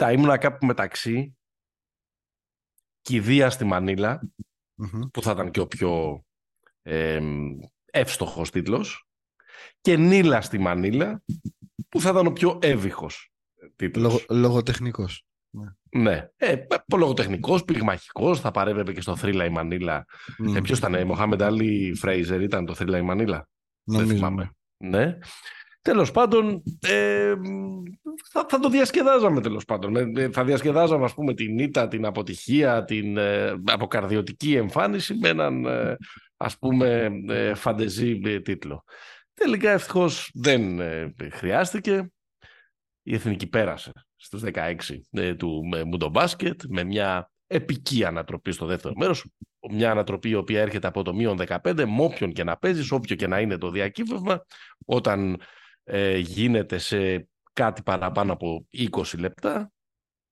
Κοίτα, ήμουνα κάπου μεταξύ Κηδεία στη μανιλα που θα ήταν και ο πιο ε, εύστοχος τίτλος, και Νίλα στη Μανίλα, που θα ήταν ο πιο εύηχος τίτλος. Λογο, λογοτεχνικός. Ναι. Ε, λογοτεχνικός, πυγμαχικός, θα παρέβαινε και στο Θρύλα η Μανίλα. Mm. Ε, ποιος ήταν, Μοχάμεντ Άλλη Φρέιζερ ήταν το Θρύλα η Μανίλα; Νομίζω. Δεν θυμάμαι. Ναι. Τέλος πάντων, ε, θα, θα, το διασκεδάζαμε τέλος πάντων. Ε, θα διασκεδάζαμε ας πούμε την ήττα, την αποτυχία, την ε, αποκαρδιωτική εμφάνιση με έναν ε, ας πούμε ε, φαντεζή τίτλο. Τελικά ευτυχώς δεν χρειάστηκε. Η Εθνική πέρασε στους 16 του Μουντομπάσκετ με μια επική ανατροπή στο δεύτερο μέρος. Μια ανατροπή η οποία έρχεται από το μείον 15 με όποιον και να παίζεις, όποιο και να είναι το διακύβευμα, όταν ε, γίνεται σε κάτι παραπάνω από 20 λεπτά.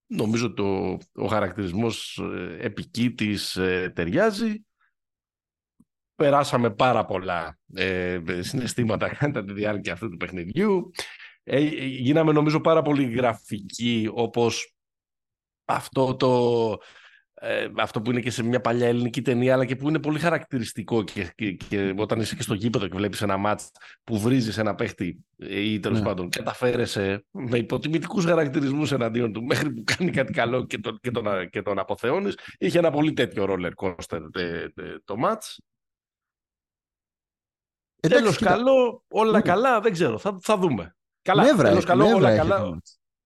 Νομίζω το, ο χαρακτηρισμός ε, επική της ε, ταιριάζει. Περάσαμε πάρα πολλά ε, συναισθήματα κατά τη διάρκεια αυτού του παιχνιδιού. Ε, γίναμε νομίζω πάρα πολύ γραφικοί όπως αυτό το ε, αυτό που είναι και σε μια παλιά ελληνική ταινία, αλλά και που είναι πολύ χαρακτηριστικό και, και, και όταν είσαι και στο γήπεδο και βλέπεις ένα μάτς που βρίζεις ένα παίχτη ή τέλος ναι. πάντων καταφέρεσαι με υποτιμητικούς χαρακτηρισμούς εναντίον του μέχρι που κάνει κάτι καλό και τον, και τον, και τον αποθεώνεις. Είχε ένα πολύ τέτοιο roller coaster το μάτς. Τέλος καλό, όλα ναι. καλά, δεν ξέρω, θα, θα δούμε. Καλά, νεύρα, τέλος καλό, όλα καλά.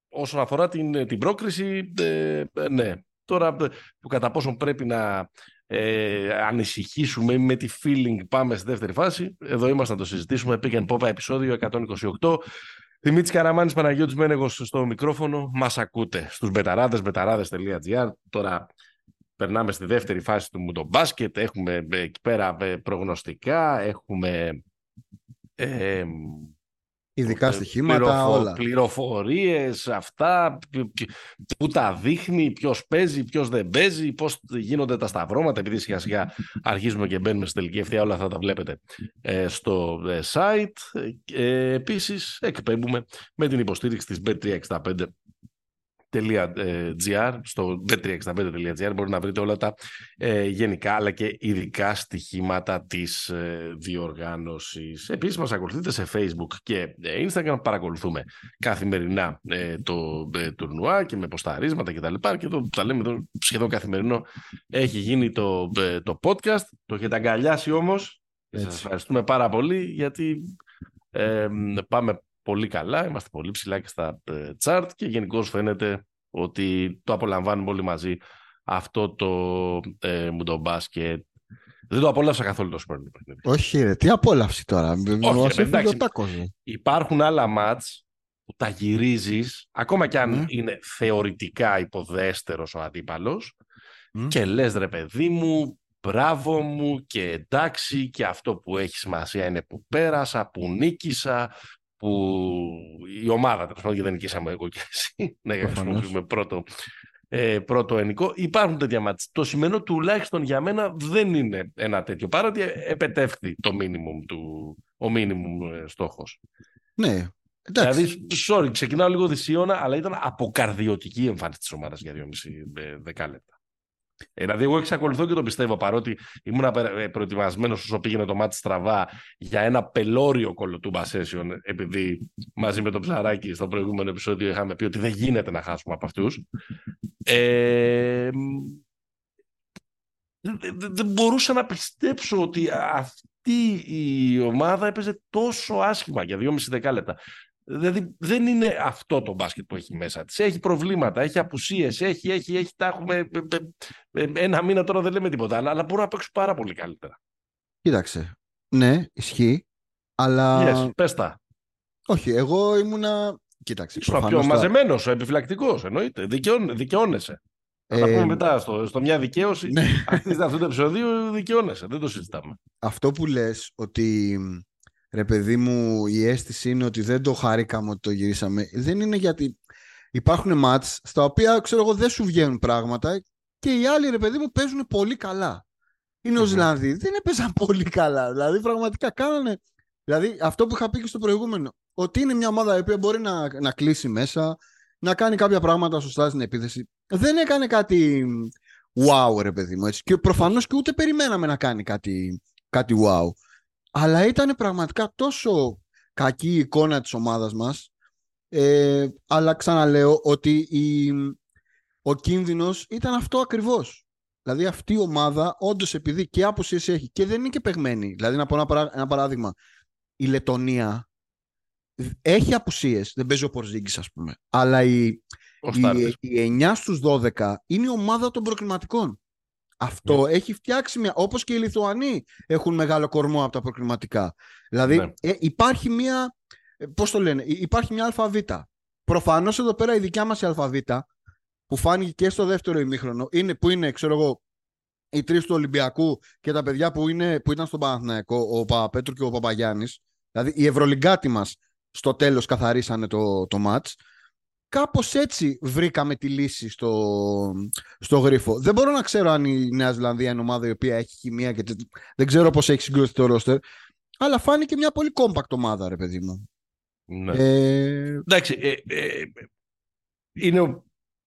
Όσον αφορά την, την πρόκριση, ε, ναι, Τώρα που κατά πόσο πρέπει να ε, ανησυχήσουμε με τη feeling πάμε στη δεύτερη φάση. Εδώ είμαστε να το συζητήσουμε. Πήγαινε πόπα επεισόδιο 128. Δημήτρης Καραμάνης Παναγιώτης Μένεγος στο μικρόφωνο. Μας ακούτε στους μπεταράδες, μπεταράδες.gr. Τώρα περνάμε στη δεύτερη φάση του μουντομπάσκετ. Έχουμε εκεί πέρα ε, προγνωστικά, έχουμε... Ε, Ειδικά ε, στοιχήματα, πληροφο... όλα. Πληροφορίες, αυτά, που τα δείχνει, ποιος παίζει, ποιος δεν παίζει, πώς γίνονται τα σταυρώματα, επειδή σιγά σιγά αρχίζουμε και μπαίνουμε στην τελική ευθεία, όλα θα τα βλέπετε ε, στο ε, site. Ε, επίσης, εκπέμπουμε με την υποστήριξη της Bet365 .gr, στο bet365.gr μπορείτε να βρείτε όλα τα ε, γενικά αλλά και ειδικά στοιχήματα της ε, διοργάνωσης. Επίσης μας ακολουθείτε σε facebook και ε, instagram, παρακολουθούμε καθημερινά ε, το ε, τουρνουά και με ποσταρίσματα κτλ. Και, και το τα λέμε εδώ σχεδόν καθημερινό έχει γίνει το, το podcast, το έχετε αγκαλιάσει όμως. Σας ευχαριστούμε πάρα πολύ γιατί πάμε πολύ καλά, είμαστε πολύ ψηλά και στα ε, chart και γενικώ φαίνεται ότι το απολαμβάνουμε όλοι μαζί αυτό το ε, μπάσκετ. Δεν το απόλαυσα καθόλου το σπέρνο. Όχι ρε, τι απόλαυση τώρα; Όχι, ρε, εντάξει, υπάρχουν άλλα μάτς που τα γυρίζεις, ακόμα κι αν ναι. είναι θεωρητικά υποδέστερος ο αντίπαλος, και λες ρε παιδί μου, μπράβο μου και εντάξει και αυτό που έχει σημασία είναι που πέρασα, που νίκησα, που η ομάδα, τέλος πάντων, δεν νικήσαμε εγώ και εσύ, να χρησιμοποιούμε πρώτο, ε, πρώτο ενικό. Υπάρχουν τέτοια μάτια. Το σημαίνω τουλάχιστον για μένα δεν είναι ένα τέτοιο. Παρότι επετεύχθη το minimum του, ο minimum ε, στόχος. Ναι, Εντάξει. Δηλαδή, sorry, ξεκινάω λίγο δυσίωνα, αλλά ήταν αποκαρδιωτική η εμφάνιση της ομάδας για 2,5 ε, δεκάλεπτα. Ε, δηλαδή, εγώ εξακολουθώ και το πιστεύω παρότι ήμουν ε, προετοιμασμένος όσο πήγαινε το μάτι στραβά για ένα πελώριο κολοτούμπα session, επειδή μαζί με το ψαράκι στο προηγούμενο επεισόδιο είχαμε πει ότι δεν γίνεται να χάσουμε από αυτούς. Ε, δεν μπορούσα να πιστέψω ότι αυτή η ομάδα έπαιζε τόσο άσχημα για 2,5 δεκάλεπτα. Δηλαδή δεν είναι αυτό το μπάσκετ που έχει μέσα της. Έχει προβλήματα, έχει απουσίες, έχει, έχει, έχει, τα έχουμε ε, ε, ε, ένα μήνα τώρα δεν λέμε τίποτα άλλα, αλλά μπορούν να παίξουν πάρα πολύ καλύτερα. Κοίταξε, ναι, ισχύει, αλλά... Yes, πες τα. Όχι, εγώ ήμουνα... Κοίταξε, Ήσουν πιο μαζεμένος, επιφυλακτικός, εννοείται, δικαιώνεσαι. Θα τα πούμε μετά στο, στο μια δικαίωση. Ναι. αυτό το επεισόδιο δικαιώνεσαι, δεν το συζητάμε. Αυτό που λες ότι ρε παιδί μου, η αίσθηση είναι ότι δεν το χαρήκαμε ότι το γυρίσαμε. Δεν είναι γιατί υπάρχουν μάτς στα οποία, ξέρω εγώ, δεν σου βγαίνουν πράγματα και οι άλλοι, ρε παιδί μου, παίζουν πολύ καλά. Οι Νοζηλανδοί δεν έπαιζαν πολύ καλά. Δηλαδή, πραγματικά κάνανε. Δηλαδή, αυτό που είχα πει και στο προηγούμενο, ότι είναι μια ομάδα η οποία μπορεί να, να κλείσει μέσα, να κάνει κάποια πράγματα σωστά στην επίθεση. Δεν έκανε κάτι wow, ρε παιδί μου. Έτσι. Και προφανώς και ούτε περιμέναμε να κάνει κάτι, κάτι wow. Αλλά ήταν πραγματικά τόσο κακή η εικόνα της ομάδας μας. Ε, αλλά ξαναλέω ότι η, ο κίνδυνος ήταν αυτό ακριβώς. Δηλαδή αυτή η ομάδα όντως επειδή και άποσες έχει και δεν είναι και παιγμένη. Δηλαδή να πω ένα, παράδειγμα. Η Λετωνία έχει απουσίες. Δεν παίζει ο Πορζίγκης ας πούμε. Αλλά η, η, η 9 στους 12 είναι η ομάδα των προκριματικών. Αυτό ναι. έχει φτιάξει μια. Όπως και οι Λιθουανοί έχουν μεγάλο κορμό από τα προκριματικά. Δηλαδή ναι. ε, υπάρχει μια. Ε, Πώς το λένε, υπάρχει μια αλφαβήτα. Προφανώς εδώ πέρα η δικιά μας αλφαβήτα που φάνηκε και στο δεύτερο ημίχρονο, είναι, που είναι, ξέρω εγώ, οι τρεις του Ολυμπιακού και τα παιδιά που, είναι, που ήταν στον Παναθηναϊκό, ο Παπαπέτρου και ο Παπαγιάννης. Δηλαδή, οι Ευρωλυγκάτοι μας στο τέλος καθαρίσανε το, το match. Κάπως έτσι βρήκαμε τη λύση στο, στο γρίφο. Δεν μπορώ να ξέρω αν η Νέα Ζηλανδία είναι ομάδα η οποία έχει χημεία και δεν ξέρω πώς έχει συγκρούσει το ρόστερ. Αλλά φάνηκε μια πολύ κόμπακτ ομάδα, ρε παιδί μου. Ναι. Ε... Εντάξει, ε, ε, είναι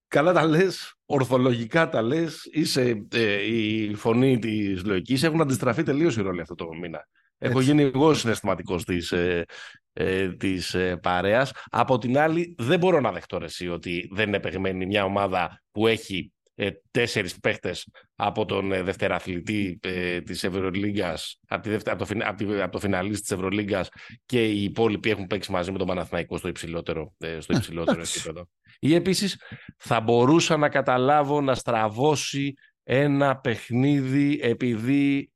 καλά τα λες, ορθολογικά τα λες, είσαι ε, η φωνή της λογικής, έχουν αντιστραφεί τελείως οι ρόλοι αυτό το μήνα. Έχω γίνει εγώ συναισθηματικός της, ε, ε, της ε, παρέας. Από την άλλη, δεν μπορώ να δεχτώ εσύ ότι δεν είναι παιγμένη μια ομάδα που έχει ε, τέσσερις παίχτες από τον ε, δευτεραθλητή ε, της Ευρωλίγκας, από, από, το, από, από το φιναλίστ της Ευρωλίγκας και οι υπόλοιποι έχουν παίξει μαζί με τον Παναθηναϊκό στο υψηλότερο, ε, στο υψηλότερο επίπεδο. Ή επίσης θα μπορούσα να καταλάβω να στραβώσει ένα παιχνίδι επειδή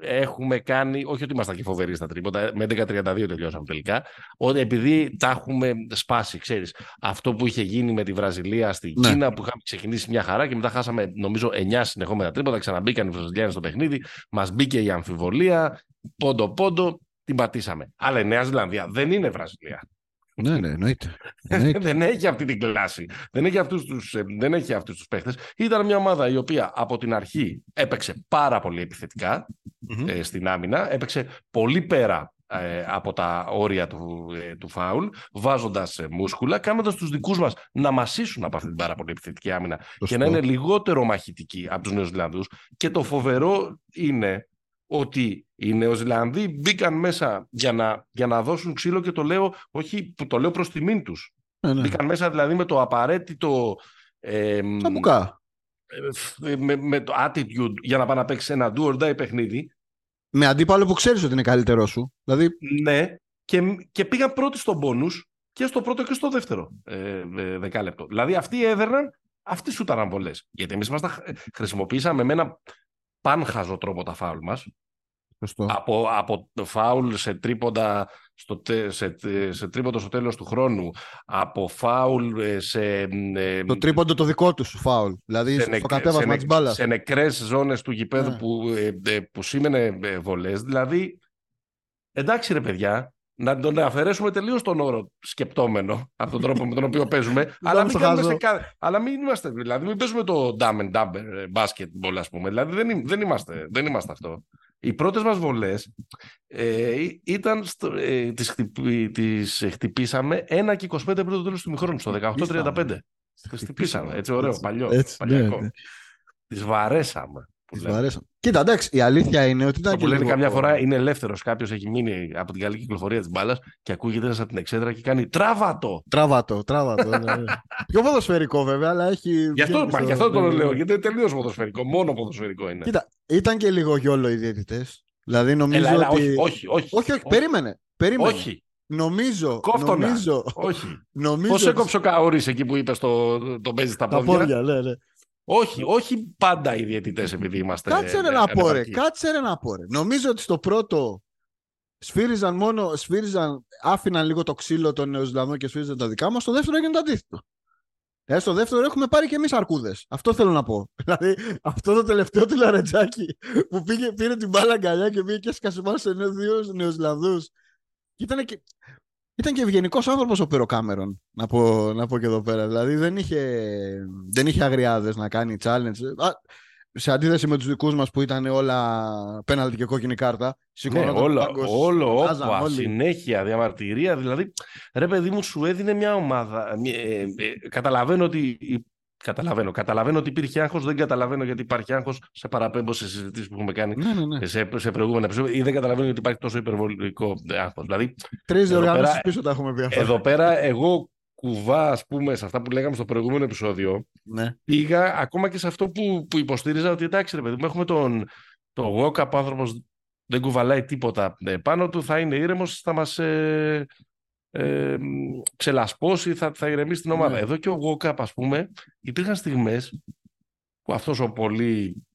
έχουμε κάνει, όχι ότι ήμασταν και φοβεροί στα τρίποτα, με 11-32 τελειώσαμε τελικά, ότι επειδή τα έχουμε σπάσει, ξέρεις, αυτό που είχε γίνει με τη Βραζιλία στην ναι. Κίνα, που είχαμε ξεκινήσει μια χαρά και μετά χάσαμε νομίζω 9 συνεχόμενα τρίποτα, ξαναμπήκαν οι Βραζιλιάνοι στο παιχνίδι, μας μπήκε η αμφιβολία, πόντο-πόντο, την πατήσαμε. Αλλά η Νέα Ζηλανδία δεν είναι Βραζιλία. Ναι, ναι, εννοείται. δεν έχει αυτή την κλάση. Δεν έχει αυτούς τους, ε, δεν έχει αυτούς τους παίχτες. Ήταν μια ομάδα η οποία από την αρχή έπαιξε πάρα πολύ ε, στην άμυνα. Έπαιξε πολύ πέρα ε, από τα όρια του, ε, του φάουλ, βάζοντας μούσκουλα, κάνοντας τους δικούς μας να μασίσουν από αυτή την πάρα πολύ επιθετική άμυνα και να είναι λιγότερο μαχητικοί από τους Νέους Ζηλανδούς. Και το φοβερό είναι ότι οι Νεοζηλανδοί μπήκαν μέσα για να, για να δώσουν ξύλο και το λέω, όχι, που το λέω προς τιμήν τους. Ναι, ναι. Μπήκαν μέσα δηλαδή με το απαραίτητο... Ε, με, με, το attitude για να πάνε να παίξεις ένα do or die παιχνίδι. Με αντίπαλο που ξέρεις ότι είναι καλύτερό σου. Δηλαδή... Ναι, και, και πήγαν πρώτοι στον πόνους και στο πρώτο και στο δεύτερο ε, ε, δεκάλεπτο. Δηλαδή αυτοί έδερναν, αυτοί σου ήταν βολές. Γιατί εμείς μας τα χρησιμοποίησαμε με ένα πάνχαζο τρόπο τα φάουλ μας. Από, από το φάουλ σε τρίποντα στο, σε, σε τρίποντο στο τέλος του χρόνου, από φάουλ ε, σε... Ε, το τρίποντο το δικό τους φάουλ, δηλαδή σε στο κατέβασμα της μπάλας. Σε νεκρές ζώνες του γηπέδου ναι. που, ε, που σήμαινε βολές. Δηλαδή, εντάξει ρε παιδιά, να τον αφαιρέσουμε τελείως τον όρο σκεπτόμενο από τον τρόπο με τον οποίο παίζουμε. αλλά, μην σε αλλά μην είμαστε, δηλαδή, μην παίζουμε το dumb and dumber basketball, ας πούμε. Δηλαδή δεν, δεν, είμαστε, δεν είμαστε αυτό. Οι πρώτες μας βολές ε, ήταν. Στο, ε, τις, χτυπή, τις χτυπήσαμε 1 και 25 πριν το τέλος του μηχρόνου, στο 18-35. Τι χτυπήσαμε. Έτσι, ωραίο, παλιό. Έτσι, παλιακό. Ναι, ναι. Τις βαρέσαμε. Κοίτα, εντάξει, η αλήθεια είναι ότι ήταν. Που λένε καμιά φορά είναι ελεύθερος. Κάποιος έχει μείνει από την καλή κυκλοφορία της μπάλας και ακούγεται σαν την εξέδρα και κάνει τράβατο. Τράβατο, τράβατο. ναι, ναι. Πιο ποδοσφαιρικό βέβαια, αλλά έχει. Γι' αυτό, μα, γι αυτό το λέω, γιατί είναι τελείως ποδοσφαιρικό. Μόνο ποδοσφαιρικό είναι. Κοίτα, ήταν και λίγο γιόλο οι διαιτητές. Δηλαδή νομίζω έλα, ότι. Όχι, όχι, όχι. όχι, όχι, περίμενε. περίμενε. Όχι. Νομίζω. Κόφτονα. Νομίζω. Όχι. Νομίζω Πώς έκοψε ο Καόρη εκεί που είπε το, το παίζεις στα πόδια. Τα πόδια, ναι, ναι. Όχι, όχι πάντα οι διαιτητές επειδή είμαστε... Κάτσε ρε να πω ρε, κάτσε ρε να πω ρε. Νομίζω ότι στο πρώτο σφύριζαν μόνο, σφύριζαν, άφηναν λίγο το ξύλο των Νεοζηλανδών και σφύριζαν τα δικά μας, στο δεύτερο έγινε το αντίθετο. Ε, στο δεύτερο έχουμε πάρει και εμείς αρκούδες. Αυτό θέλω να πω. Δηλαδή, αυτό το τελευταίο του λαρετζάκι που πήγε, πήρε την μπάλα αγκαλιά και πήγε και σκάσε σε δύο Νεοζηλανδούς. Και ήταν και. Ήταν και ευγενικός άνθρωπος ο Πέρο Κάμερον, να πω, να πω και εδώ πέρα. Δηλαδή δεν είχε, δεν είχε αγριάδες να κάνει challenge. Α, σε αντίθεση με τους δικούς μας που ήταν όλα πέναλτι και κόκκινη κάρτα. Ναι, όλο, όλο όπα, συνέχεια, διαμαρτυρία. Δηλαδή, ρε παιδί μου, σου έδινε μια ομάδα. Ε, ε, καταλαβαίνω ότι Καταλαβαίνω. Καταλαβαίνω ότι υπήρχε άγχος, δεν καταλαβαίνω γιατί υπάρχει άγχος. Σε παραπέμπω σε συζητήσεις που έχουμε κάνει ναι, ναι, ναι. Σε, σε προηγούμενα επεισόδια ή δεν καταλαβαίνω γιατί υπάρχει τόσο υπερβολικό άγχος. Δηλαδή, Τρεις διοργανώσεις πίσω τα έχουμε πει αυτά. Εδώ πέρα, εγώ κουβά, ας πούμε, σε αυτά που λέγαμε στο προηγούμενο επεισόδιο, ναι. πήγα ακόμα και σε αυτό που, που υποστήριζα ότι εντάξει, ρε παιδί μου, έχουμε τον το walk-up άνθρωπος δεν κουβαλάει τίποτα ε, πάνω του, θα είναι ήρεμος, θα μας ε, ε, ξελασπώσει, θα, θα ηρεμήσει την ομάδα. Ναι. Εδώ και ο Walkup, ας πούμε, υπήρχαν στιγμές που αυτός ο πολύ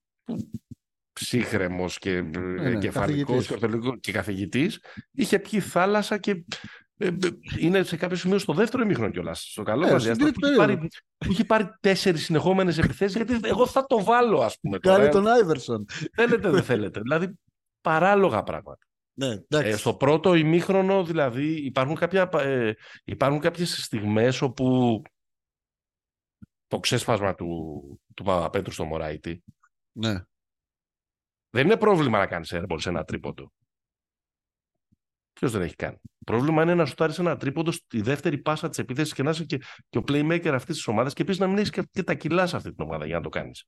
ψύχρεμος και ναι, ναι, κεφαλικός και, και καθηγητής είχε πιει θάλασσα και ε, ε, είναι σε κάποιο σημείο στο δεύτερο ημίχρονο κιόλας. Στο καλό ε, διάστημα. Που, πάρει, έχει πάρει τέσσερις συνεχόμενες επιθέσεις, γιατί εγώ θα το βάλω, ας πούμε. Κάνει τον Άιβερσον. Θέλετε, δεν θέλετε. Δηλαδή, παράλογα πράγματα. Ναι, ε, στο πρώτο ημίχρονο δηλαδή υπάρχουν, κάποια, ε, υπάρχουν κάποιες στιγμές όπου το ξέσπασμα του, του Παπαπέτρου στο Μωράιτη ναι. δεν είναι πρόβλημα να κάνεις airball σε ένα τρίποντο. Ποιος δεν έχει κάνει. Πρόβλημα είναι να σου τάρει ένα τρίποντο στη δεύτερη πάσα της επίθεσης και να είσαι και, και ο playmaker αυτής της ομάδας και επίσης να μην έχεις και, και, τα κιλά σε αυτή την ομάδα για να το κάνεις.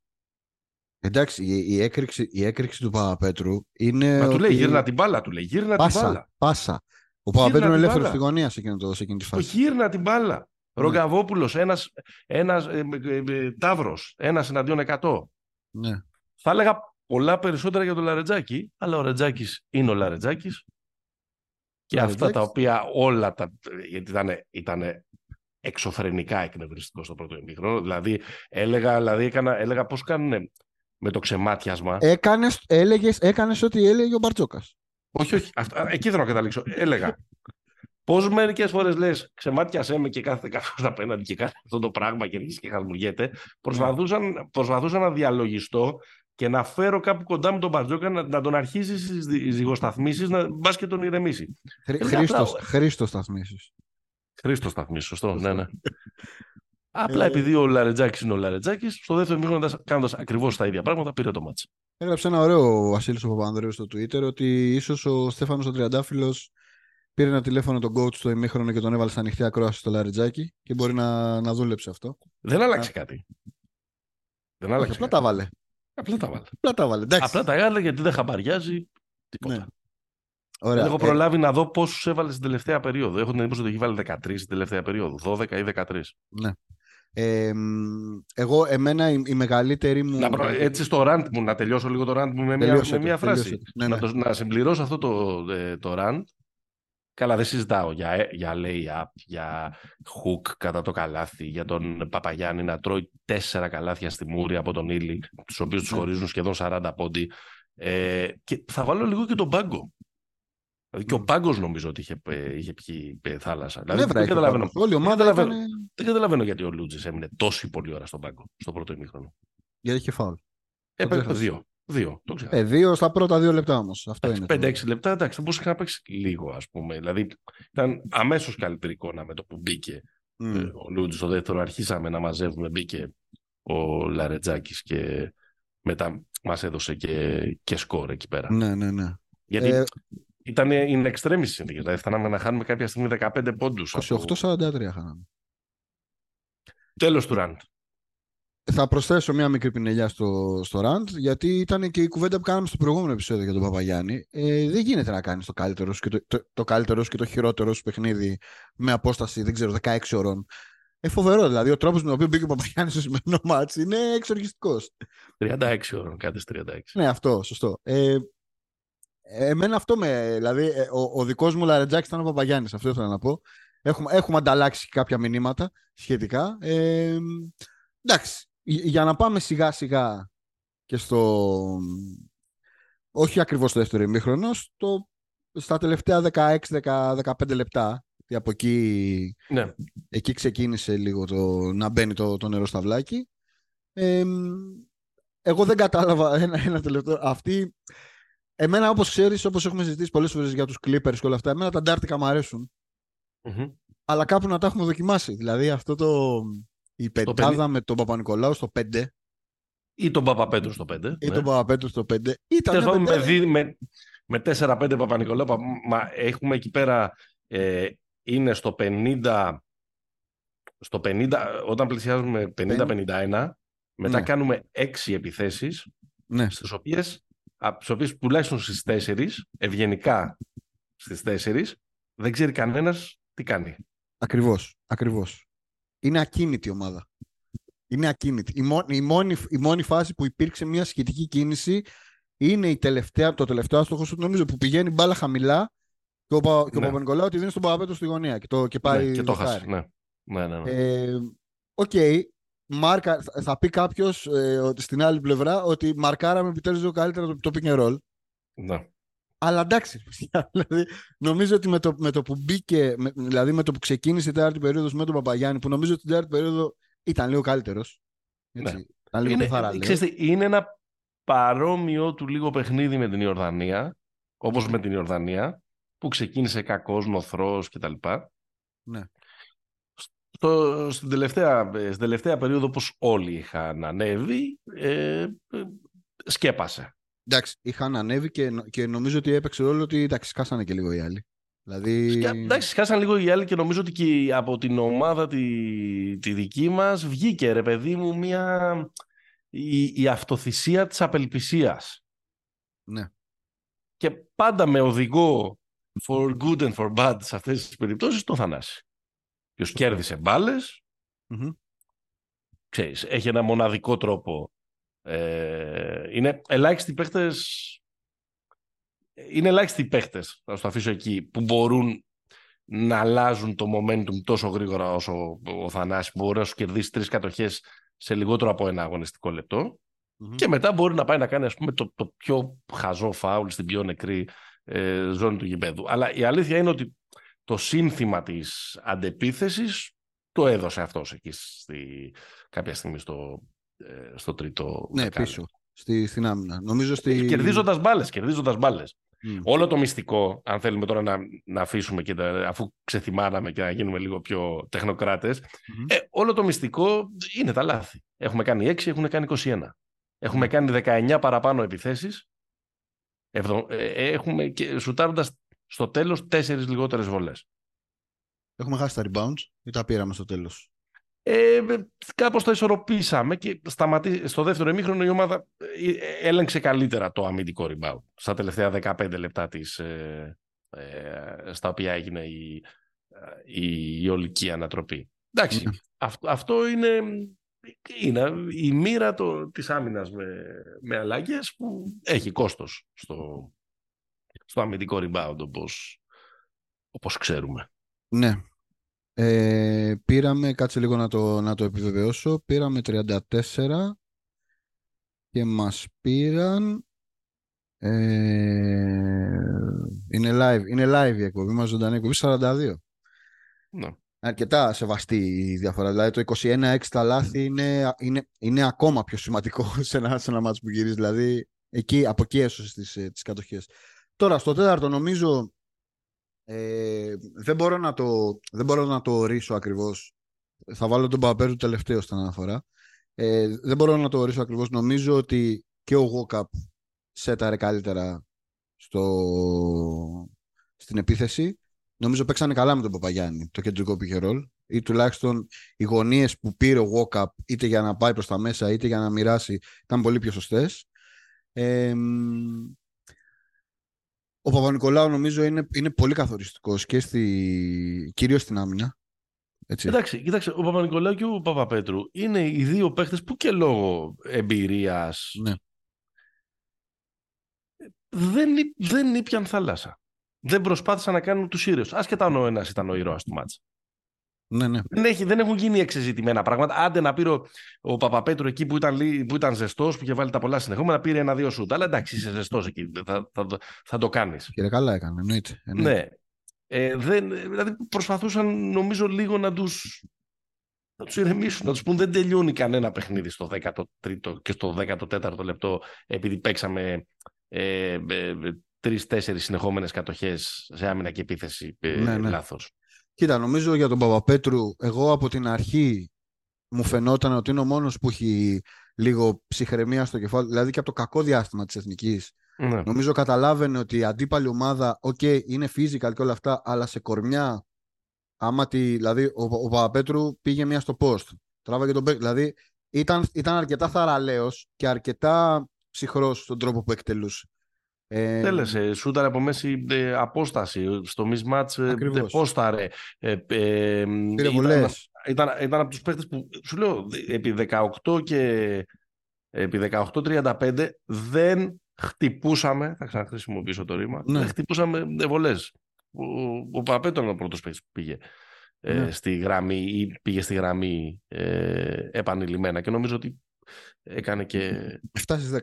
Εντάξει, η, έκρηξη, η έκρηξη του Παπαπέτρου είναι. Μα του λέει γύρνα την μπάλα, του λέει γύρνα πάσα, την μπάλα. Πάσα. Ο Παπαπέτρου είναι ελεύθερος στη γωνία σε, εκείνο σε εκείνη τη φάση. Γύρνα την μπάλα. Ναι. Ρογκαβόπουλος, ένα ένας, ε, ε, ε, Ταύρος, ένας εναντίον 100. Ναι. Θα έλεγα πολλά περισσότερα για τον Λαρετζάκη, αλλά ο Ρετζάκης είναι ο Λαρετζάκης. Και αυτά τα οποία όλα τα. Γιατί ήταν, ήταν εξωφρενικά εκνευριστικό στο πρώτο ημίχρονο. Δηλαδή, έλεγα, δηλαδή έκανα, έλεγα πώς κάνουν με το ξεμάτιασμα. Έκανες, έλεγες, έκανες ό,τι έλεγε ο Μπαρτζόκας. Όχι, όχι. Αυτά, εκεί θέλω να καταλήξω. Έλεγα. Πώς μερικές φορές λες, ξεμάτιασέ με και κάθε κάποιο απέναντι και κάθε αυτό το πράγμα και αρχίζει και χασμουργέται. Προσπαθούσαν, προσπαθούσα να διαλογιστώ και να φέρω κάπου κοντά με τον Μπαρτζόκα να, να τον αρχίσει στις ζυγοσταθμίσεις, να μπας και τον ηρεμήσει. Χρήστος σταθμίσεις. Χρήστος σταθμίσεις, σωστό. ναι, ναι. Απλά ε, επειδή ο Λαρετζάκης είναι ο Λαρετζάκης, στο δεύτερο μήχρονο κάνοντας ακριβώς τα ίδια πράγματα, πήρε το μάτσο. Έγραψε ένα ωραίο ο Βασίλης ο Παπανδρέου στο Twitter ότι ίσως ο Στέφανος ο Τριαντάφυλλο πήρε ένα τηλέφωνο τον coach στο ημίχρονο και τον έβαλε στα ανοιχτή ακρόαση στο Λαρετζάκη και μπορεί να, να δούλεψε αυτό. Δεν άλλαξε κάτι. Δεν άλλαξε. Απλά τα βάλε. Απλά τα βάλε. Απλά τα βάλε. Απλά τα βάλε γιατί δεν χαμπαριάζει τίποτα. Ναι. Ωραία. έχω ε, προλάβει να δω πόσους έβαλε στην τελευταία περίοδο. Έχω την εντύπωση ότι έχει βάλει 13 στην τελευταία περίοδο, 12 ή 13. Ναι. Ε, εγώ, εμένα η, η μεγαλύτερη μου... Να προ... Έτσι στο rant μου, να τελειώσω λίγο το rant μου με μια, με μια φράση. Ναι, ναι. Να, το, να συμπληρώσω αυτό το, ε, το rant. Καλά, δεν συζητάω για, ε, για lay-up, για hook κατά το καλάθι, για τον Παπαγιάννη να τρώει τέσσερα καλάθια στη μούρη από τον Ήλι, τους οποίους τους ναι. χωρίζουν σχεδόν 40 πόντι. Ε, και θα βάλω λίγο και τον πάγκο. Δηλαδή και ο Πάγκος νομίζω ότι είχε, είχε πιει θάλασσα. Δηλαδή, δεν, καταλαβαίνω, Όλη ομάδα δεν, καταλαβαίνω, ήταν... δεν καταλαβαίνω γιατί ο Λούτζης έμεινε τόση πολλή ώρα στον Πάγκο στο πρώτο ημίχρονο. Γιατί είχε φάουλ. Έπαιξε δύο. Δύο, το ε, δύο στα πρώτα δύο λεπτά όμως. Πέντε-έξι λεπτά, εντάξει, θα μπορούσε να παίξει λίγο, ας πούμε. Δηλαδή ήταν αμέσως καλύτερη εικόνα με το που μπήκε mm. ο Λούτζης στο δεύτερο. Αρχίσαμε να μαζεύουμε, μπήκε ο Λαρετζάκης και μετά μας έδωσε και, και σκορ εκεί πέρα. Ναι, ναι, ναι. Γιατί ε, ήταν in extremis συνθήκες. Δηλαδή, φτάναμε να χάνουμε κάποια στιγμή 15 πόντους. 28-43 χάναμε. Τέλος του ραντ. Θα προσθέσω μια μικρή πινελιά στο, στο ραντ, γιατί ήταν και η κουβέντα που κάναμε στο προηγούμενο επεισόδιο για τον Παπαγιάννη. Ε, δεν γίνεται να κάνεις το καλύτερος και το, το, το, καλύτερος και το χειρότερος σου παιχνίδι με απόσταση, δεν ξέρω, 16 ώρων. Ε, φοβερό δηλαδή. Ο τρόπος με τον οποίο μπήκε ο Παπαγιάννης στο σημερινό μάτσο είναι εξοργιστικός. 36 ώρων, κάτι 36. Ναι, αυτό, σωστό. Ε, Εμένα αυτό με. Δηλαδή, ε, ο, ο δικός μου Λαρετζάκης ήταν ο Παπαγιάννης. Αυτό ήθελα να πω. Έχουμε, έχουμε ανταλλάξει κάποια μηνύματα σχετικά. Ε, εντάξει. Για να πάμε σιγά σιγά και στο. Όχι ακριβώς στο δεύτερο ημίχρονο, στο, στα τελευταία 16-15 λεπτά. Από εκεί, ναι. εκεί ξεκίνησε λίγο το, να μπαίνει το, το νερό στα βλάκι. Ε, εγώ δεν κατάλαβα ένα, ένα τελευταίο. Αυτή Εμένα, όπως ξέρεις, όπως έχουμε συζητήσει πολλές φορές για τους Clippers και όλα αυτά, εμένα τα Αντάρτικα μου αρεσουν Αλλά κάπου να τα έχουμε δοκιμάσει. Δηλαδή αυτό το. Η πεντάδα με τον Παπα-Νικολάου στο 5. Ή τον Παπαπέτρου στο 5. Ή ναι. τον Παπαπέτρου στο 5. Ήταν με, με, με, με 4-5 Παπα-Νικολάου. Μα έχουμε εκεί πέρα. Ε, είναι στο 50. Στο 50, όταν πλησιάζουμε 50-51, μετά ναι. κάνουμε 6 επιθέσεις, ναι. στις οποίες, στις οποίες τουλάχιστον στις 4, ευγενικά στις 4, δεν ξέρει κανένας τι κάνει. Ακριβώς, ακριβώς. Είναι ακίνητη η ομάδα. Είναι ακίνητη. Η, μόνη, η, μόνη, η μόνη φάση που υπήρξε μια σχετική κίνηση είναι η τελευταία, το τελευταίο άστοχο σου, νομίζω, που πηγαίνει μπάλα χαμηλά και ο, και ναι. ο Παπα-Νικολάου τη δίνει στον Παπαπέτρο στη γωνία και, το, και πάει. Ναι, και το χάσει. Ναι. Ναι, ναι, ναι. Ε, okay. Μάρκα, θα πει κάποιος ε, στην άλλη πλευρά ότι μαρκάραμε επιτέλους καλύτερα το, το pick and roll. Ναι. Αλλά εντάξει, δηλαδή, νομίζω ότι με το, με το που μπήκε, με, δηλαδή με το που ξεκίνησε η τέταρτη περίοδος με τον Παπαγιάννη, που νομίζω ότι την τέταρτη περίοδο ήταν λίγο καλύτερος. Ναι. είναι, ξέρετε, είναι ένα παρόμοιο του λίγο παιχνίδι με την Ιορδανία, όπως με την Ιορδανία, που ξεκίνησε κακός, νοθρός κτλ. Ναι. Στο, στην, τελευταία, στην τελευταία περίοδο, όπως όλοι είχαν ανέβει, ε, σκέπασε. Εντάξει, είχαν ανέβει και, και νομίζω ότι έπαιξε ρόλο ότι εντάξει, σκάσανε και λίγο οι άλλοι. Δηλαδή... Εντάξει, σκάσαν λίγο οι άλλοι και νομίζω ότι και από την ομάδα τη, τη δική μας βγήκε, ρε παιδί μου, μια... η, η αυτοθυσία της απελπισίας. Ναι. Και πάντα με οδηγό for good and for bad σε αυτές τις περιπτώσεις το Θανάση. Ποιο κέρδισε μπάλες. Mm-hmm. Ξέρεις, έχει ένα μοναδικό τρόπο. Ε, είναι ελάχιστοι παίχτες είναι ελάχιστοι παίχτες, θα το αφήσω εκεί, που μπορούν να αλλάζουν το momentum τόσο γρήγορα όσο ο Θανάσης που μπορεί να σου κερδίσει τρεις κατοχές σε λιγότερο από ένα αγωνιστικό και μετά μπορεί να πάει να κάνει ας πούμε, το, το πιο χαζό φάουλ στην πιο νεκρή ε, ζώνη του γηπέδου. Αλλά η αλήθεια είναι ότι το σύνθημα της αντεπίθεσης το έδωσε αυτός εκεί στη, κάποια στιγμή στο, ε, στο τρίτο Ναι, πίσω, στη, στην άμυνα. Νομίζω στη... Κερδίζοντας μπάλες, κερδίζοντας μπάλες. Όλο το μυστικό, αν θέλουμε τώρα να, να αφήσουμε και τα, αφού ξεθυμάναμε και να γίνουμε λίγο πιο τεχνοκράτες, ε, όλο το μυστικό είναι τα λάθη. Έχουμε κάνει 6, έχουν κάνει 21. Έχουμε κάνει 19 παραπάνω επιθέσεις ε, έχουμε και σουτάροντας στο τέλος τέσσερις λιγότερες βολές. Έχουμε χάσει τα rebounds ή τα πήραμε στο τέλος; Ε, κάπως το ισορροπήσαμε και σταματή... στο δεύτερο ημίχρονο η ομάδα ε, έλεγξε καλύτερα το αμυντικό rebound στα τελευταία 15 λεπτά της, ε, ε, στα οποία έγινε η, η, η ολική ανατροπή. Εντάξει, ναι. αυτό, αυτό είναι είναι η μοίρα το, της άμυνας με, με αλλαγές που έχει κόστος στο, στο αμυντικό rebound όπως, όπως ξέρουμε. Ναι. Ε, πήραμε, κάτσε λίγο να το, να το επιβεβαιώσω, πήραμε 34 και μας πήραν ε, είναι live, είναι live η εκπομπή μας ζωντανή εκπομπή 42. Ναι αρκετά σεβαστή η διαφορά. Δηλαδή το 21-6 τα λάθη είναι, είναι, είναι ακόμα πιο σημαντικό σε ένα, σε ένα μάτσο που γυρίζει. Δηλαδή εκεί, από εκεί έσωσε τις, ε, τις κατοχές. Τώρα στο τέταρτο νομίζω ε, δεν, μπορώ να το, δεν μπορώ να το ορίσω ακριβώς. Θα βάλω τον Παπέρου τελευταίο στην αναφορά. Ε, δεν μπορώ να το ορίσω ακριβώς. Νομίζω ότι και ο Γόκαπ σέταρε καλύτερα στο, στην επίθεση. Νομίζω παίξανε καλά με τον Παπαγιάννη το κεντρικό pick ή τουλάχιστον οι γωνίες που πήρε ο Walkup είτε για να πάει προς τα μέσα είτε για να μοιράσει ήταν πολύ πιο σωστές. Ε, ο Παπα-Νικολάου νομίζω είναι, είναι πολύ καθοριστικός και στη, κυρίως στην άμυνα. Έτσι. Εντάξει, κοίταξε, ο Παπα-Νικολάου και ο Παπαπέτρου είναι οι δύο παίχτες που και λόγω εμπειρίας ναι. δεν, δεν ήπιαν θάλασσα δεν προσπάθησαν να κάνουν τους ήρωες. Άσχετα αν ο ένας ήταν ο ήρωας του μάτσα. Ναι, ναι. Δεν, έχει, δεν έχουν γίνει εξεζητημένα πράγματα. Άντε να πήρε ο, ο Παπαπέτρου εκεί που ήταν, που ήταν ζεστός, που είχε βάλει τα πολλά συνεχόμενα, πήρε ένα-δύο σούτ. Αλλά εντάξει, είσαι ζεστός εκεί. Θα, θα, θα, θα το κάνεις. Κύριε, καλά έκανε. Εννοείται. Ναι. Ε, δεν, δηλαδή προσπαθούσαν νομίζω λίγο να τους να τους ηρεμήσουν, να τους πούν δεν τελειώνει κανένα παιχνίδι στο 13ο και στο 14ο λεπτό επειδή παίξαμε ε, ε, τρει-τέσσερι συνεχόμενες κατοχές σε άμυνα και επίθεση ε, ναι, ναι. λάθος. Κοίτα, νομίζω για τον Παπαπέτρου, εγώ από την αρχή μου φαινόταν ότι είναι ο μόνος που έχει λίγο ψυχραιμία στο κεφάλι, δηλαδή και από το κακό διάστημα της εθνικής. Ναι. Νομίζω καταλάβαινε ότι η αντίπαλη ομάδα, οκ, είναι physical και όλα αυτά, αλλά σε κορμιά, άμα τη, δηλαδή ο, ο Παπαπέτρου πήγε μία στο post, τράβαγε τον δηλαδή ήταν, ήταν αρκετά θαρραλέος και αρκετά ψυχρός στον τρόπο που εκτελούσε. Ε, Τέλεσε, σούταρε από μέση ε, απόσταση, στο mismatch ε, πόσταρε. Ε, ε, ήταν, ήταν, ήταν, από τους παίχτες που, σου λέω, επί 18 και επί 18-35 δεν χτυπούσαμε, θα ξαναχρησιμοποιήσω το ρήμα, ναι. δεν χτυπούσαμε βολές. Ο, ο Παπέτο ήταν ο πρώτος παίχτης που πήγε. Ε, ναι. στη γραμμή ή πήγε στη γραμμή ε, επανειλημμένα και νομίζω ότι έκανε και 7 στις 10.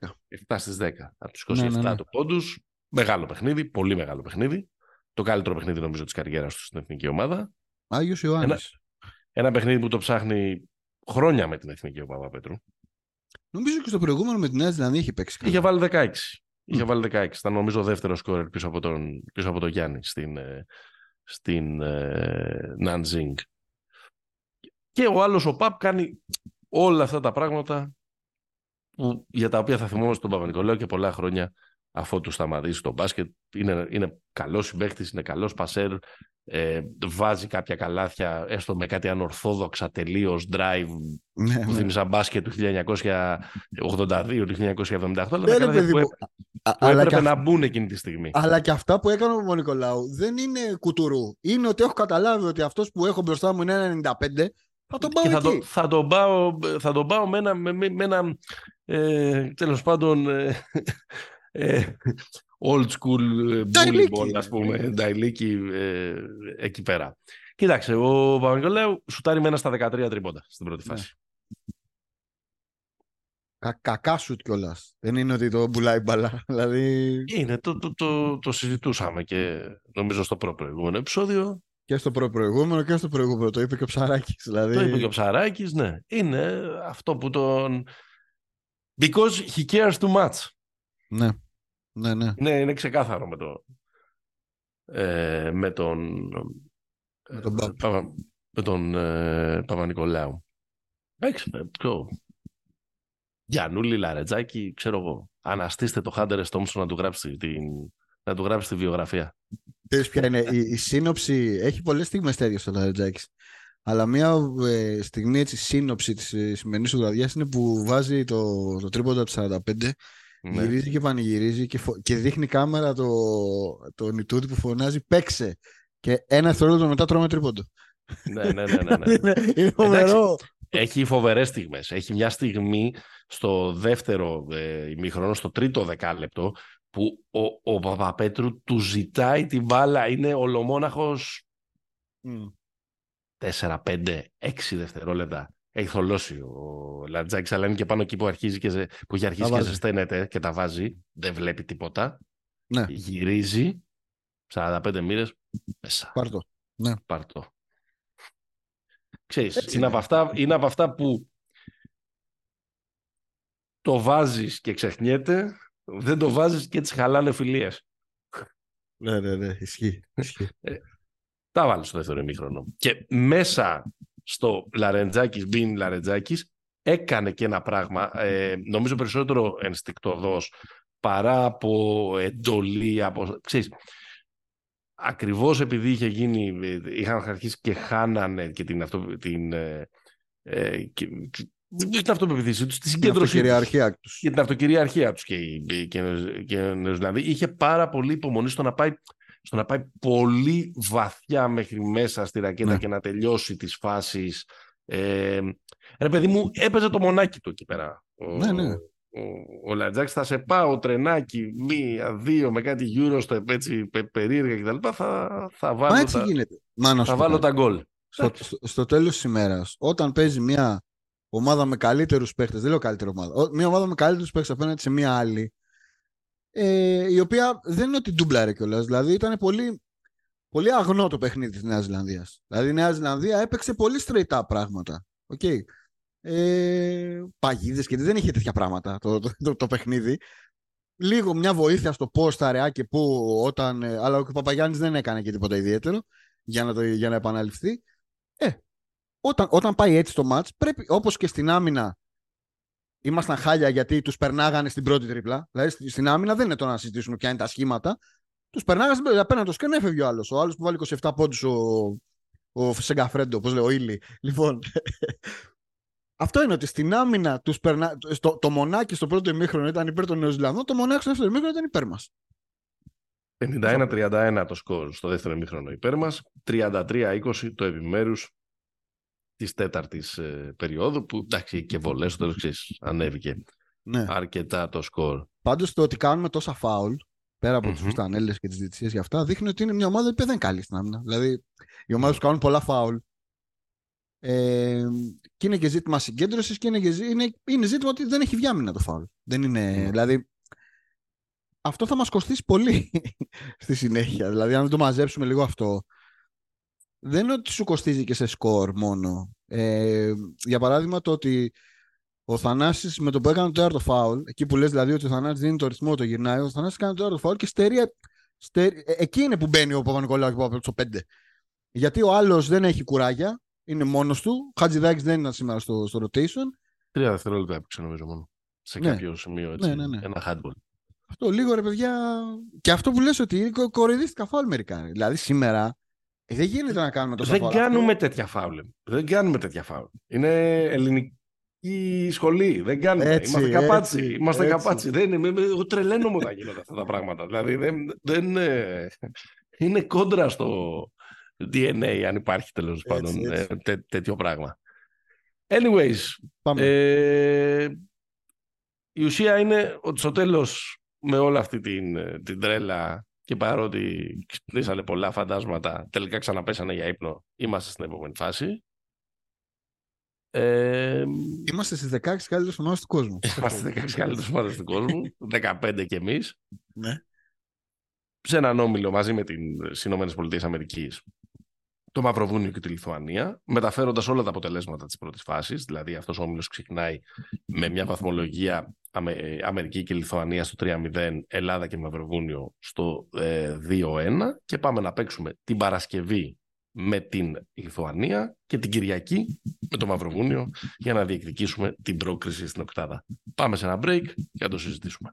7 στις 10 από τους 27 ναι, ναι, ναι. του πόντους. Μεγάλο παιχνίδι, πολύ μεγάλο παιχνίδι. Το καλύτερο παιχνίδι νομίζω της καριέρας του στην εθνική ομάδα. Άγιος Ιωάννης. Ένα, ένα παιχνίδι που το ψάχνει χρόνια με την εθνική ομάδα Πέτρου. Νομίζω και στο προηγούμενο με την Νέα Ζηλανδία είχε παίξει. Είχε βάλει 16. Είχε βάλει 16. Ήταν νομίζω ο δεύτερος σκόρερ πίσω από τον, πίσω από τον Γιάννη στην, ε, στην ε, Nanjing. Και ο άλλος ο Παπ κάνει όλα αυτά τα πράγματα που, για τα οποία θα θυμόμαστε τον Παπα-Νικολάου και πολλά χρόνια αφού του σταματήσει το μπάσκετ. Είναι, είναι καλός συμπαίχτης, είναι καλός πασέρ, ε, βάζει κάποια καλάθια έστω με κάτι ανορθόδοξα τελείως drive ναι, που ναι. θύμιζαν μπάσκετ του 1982-1978 αλλά ναι, τα παιδί, που, που έπρεπε να μπουν εκείνη τη στιγμή. Αλλά και αυτά που έκανε ο Παπα-Νικολάου δεν είναι κουτουρού. Είναι ότι έχω καταλάβει ότι αυτός που έχω μπροστά μου είναι 95 θα τον πάω και θα, το, θα, τον πάω, θα τον πάω με ένα, με, με ένα ε, τέλος πάντων ε, ε, old school bully ball, ας πούμε, νταϊλίκι ε, εκεί πέρα. Κοίταξε, ο Παπα-Νικολάου σουτάρει με ένα στα 13 τρίποντα στην πρώτη ναι. φάση. Κα, κακά σουτ κιόλας. Δεν είναι ότι το πουλάει μπαλά. Δηλαδή... Είναι, το, το, το, το συζητούσαμε και νομίζω στο προ-προηγούμενο επεισόδιο. Και στο προ-προηγούμενο και στο προηγούμενο. Το είπε και ο Ψαράκης. Δηλαδή... Το είπε και ο Ψαράκης, ναι. Είναι αυτό που τον. Because he cares too much. Ναι. Ναι, ναι. ναι είναι ξεκάθαρο με, το, ε, με τον, με τον, ε, Παπα, με τον ε, Παπα-Νικολάου. Εντάξει, Γιαννούλη Λαρετζάκη, ξέρω εγώ. Αναστήστε το Χάντερ Στόμψο να του γράψει την, να του γράψει τη βιογραφία. Ξέρεις ποια είναι, η, η σύνοψη; Έχει πολλές στιγμές τέτοιες στο Λαρετζάκης. Αλλά μια ε, στιγμή έτσι σύνοψη της ε, σημερινής του είναι που βάζει το, το τρίποντα του 45 ναι. Γυρίζει και πανηγυρίζει και, φο... και δείχνει κάμερα το, το νητούτι που φωνάζει «Παίξε» και ένα θρόλεπτο μετά τρώμε τρίποντο. Ναι, ναι, ναι. ναι, ναι. είναι, είναι φοβερό. Έχει φοβερές στιγμές. Έχει μια στιγμή στο δεύτερο ε, ημίχρονο, στο τρίτο δεκάλεπτο, που ο, ο Παπαπέτρου του ζητάει την μπάλα. Είναι ολομόναχος mm. 4, 5, 6 δευτερόλεπτα έχει θολώσει ο Λατζάκης, αλλά είναι και πάνω εκεί που, αρχίζει και, που έχει αρχίσει και ζεσταίνεται και τα βάζει. Δεν βλέπει τίποτα. Ναι. Γυρίζει 45 μοίρες μέσα. Πάρτο. Ναι. Πάρτο. Ξέρεις, είναι, από αυτά, είναι από αυτά που το βάζεις και ξεχνιέται, δεν το βάζεις και τις χαλάνε φιλίες. Ναι, ναι, ναι, ισχύει. Ε, τα βάλει στο δεύτερο ημίχρονο. Και μέσα στο Λαρεντζάκης, Μπιν Λαρεντζάκης, έκανε και ένα πράγμα, ε, νομίζω περισσότερο ενστικτοδός, παρά από εντολή, από... Ξέρεις, ακριβώς επειδή είχε γίνει, είχαν αρχίσει και χάνανε και την, αυτό, την, ε, ε και, την αυτοπεποίθησή τους, τη συγκέντρωση τους. Και την αυτοκυριαρχία τους και, και, και, δηλαδή είχε πάρα πολύ υπομονή στο να πάει στο να πάει πολύ βαθιά μέχρι μέσα στη ρακέτα ναι. και να τελειώσει τις φάσεις. Ε, ρε παιδί μου, έπαιζε το μονάκι του εκεί πέρα. Ο, ναι, ναι. Ο, ο θα σε πάω τρενάκι μία, δύο με κάτι γύρω στο έτσι περίεργα κτλ. Θα, θα βάλω, Μα έτσι τα, γίνεται. θα βάλω τα γκολ. Στο, στο, στο τέλος της ημέρας, όταν παίζει μια ομάδα με καλύτερους παίχτες, δεν λέω καλύτερη ομάδα, μια ομάδα με καλύτερους παίχτες απέναντι σε μια άλλη, ε, η οποία δεν είναι ότι ντούμπλαρε κιόλας. Δηλαδή ήταν πολύ, πολύ αγνό το παιχνίδι της Νέας Ζηλανδίας. Δηλαδή η Νέα Ζηλανδία έπαιξε πολύ straight up πράγματα. Okay. Ε, Παγίδες και δεν είχε τέτοια πράγματα το, το, το, παιχνίδι. Λίγο μια βοήθεια στο πώς τα ρεά και πού όταν. Ε, αλλά ο Παπαγιάννης δεν έκανε και τίποτα ιδιαίτερο για να, το, για να επαναληφθεί. Ε, όταν, όταν πάει έτσι το μάτς, πρέπει όπως και στην άμυνα ήμασταν χάλια γιατί τους περνάγανε στην πρώτη τρίπλα. Δηλαδή στην άμυνα δεν είναι το να συζητήσουμε ποια είναι τα σχήματα. Τους περνάγανε στην πρώτη τρίπλα. το σκέν έφευγε ο άλλος. Ο άλλος που βάλει 27 πόντους ο, ο Σεγκαφρέντο, όπως λέει, ο Ήλι. Λοιπόν, αυτό είναι ότι στην άμυνα τους περνά... στο, το μονάκι στο πρώτο ημίχρονο ήταν υπέρ των Νεοζηλανδών, το μονάκι στο δεύτερο ημίχρονο ήταν υπέρ μας. 51-31 το σκορ στο δεύτερο ημίχρονο υπέρ μας, 33-20 το επιμέρους της τέταρτης ε, περίοδου, που εντάξει και βολές στο τέλος ανέβηκε ναι. αρκετά το σκορ. Πάντως το ότι κάνουμε τόσα φάουλ, πέρα από mm-hmm. τους φουστανέλες και τις διετησίες για αυτά, δείχνει ότι είναι μια ομάδα που δεν είναι καλή στην άμυνα. Δηλαδή, οι ομάδες που κάνουν πολλά φάουλ ε, και είναι και ζήτημα συγκέντρωσης και είναι, και, είναι, είναι ζήτημα ότι δεν έχει βιάμινα το φάουλ. Δεν είναι, mm. Δηλαδή, αυτό θα μας κοστίσει πολύ στη συνέχεια. Δηλαδή, αν το μαζέψουμε λίγο αυτό, δεν είναι ότι σου κοστίζει και σε σκορ μόνο. Ε, για παράδειγμα, το ότι ο Θανάσης με το που έκανε το τέταρτο φάουλ, εκεί που λες δηλαδή ότι ο Θανάσης δίνει το ρυθμό, το γυρνάει, ο Θανάσης κάνει το τέταρτο φάουλ και στερεί, στερεί, ε, εκεί είναι που μπαίνει ο Παπα-Νικολάου και από το 5. Γιατί ο άλλος δεν έχει κουράγια, είναι μόνος του. Ο Χατζηδάκης δεν είναι σήμερα στο, στο rotation. Τρία δευτερόλεπτα έπαιξε νομίζω μόνο. Σε ναι. κάποιο σημείο έτσι. Ναι, ναι, ναι. Ένα handball. Αυτό λίγο ρε παιδιά. Και αυτό που λες ότι κοροϊδίστηκα φάουλ μερικά. Δηλαδή σήμερα ε, δεν γίνεται να κάνουμε το Δεν φάουλ. κάνουμε τέτοια φάουλ. Δεν κάνουμε τέτοια φάουλ. Είναι ελληνική σχολή. Δεν κάνουμε. Έτσι, Είμαστε καπάτσι. Έτσι, Είμαστε έτσι. καπάτσι. Δεν είναι, εγώ τρελαίνομαι όταν γίνονται αυτά τα πράγματα. Δηλαδή δεν, δεν είναι, είναι κόντρα στο DNA, αν υπάρχει τέλος πάντων ε, τέ, τέτοιο πράγμα. Anyways, Πάμε. Ε, η ουσία είναι ότι στο τέλος με όλη αυτή την, την τρέλα και παρότι ξυπνήσανε πολλά φαντάσματα, τελικά ξαναπέσανε για ύπνο, είμαστε στην επόμενη φάση. Ε, είμαστε στις 16 καλύτερες ομάδες του κόσμου. Είμαστε στις 16 καλύτερες ομάδες του κόσμου, 15 κι εμείς. Ναι. Σε έναν όμιλο μαζί με τις Ηνωμένες Πολιτείες Αμερικής, το Μαυροβούνιο και τη Λιθουανία, μεταφέροντας όλα τα αποτελέσματα της πρώτης φάσης, δηλαδή αυτός ο όμιλος ξεκινάει με μια βαθμολογία Αμερική και Λιθουανία στο 3-0, Ελλάδα και Μαυροβούνιο στο 2-1 ε, και πάμε να παίξουμε την Παρασκευή με την Λιθουανία και την Κυριακή με το Μαυροβούνιο για να διεκδικήσουμε την πρόκριση στην οκτάδα. Πάμε σε ένα break για να το συζητήσουμε.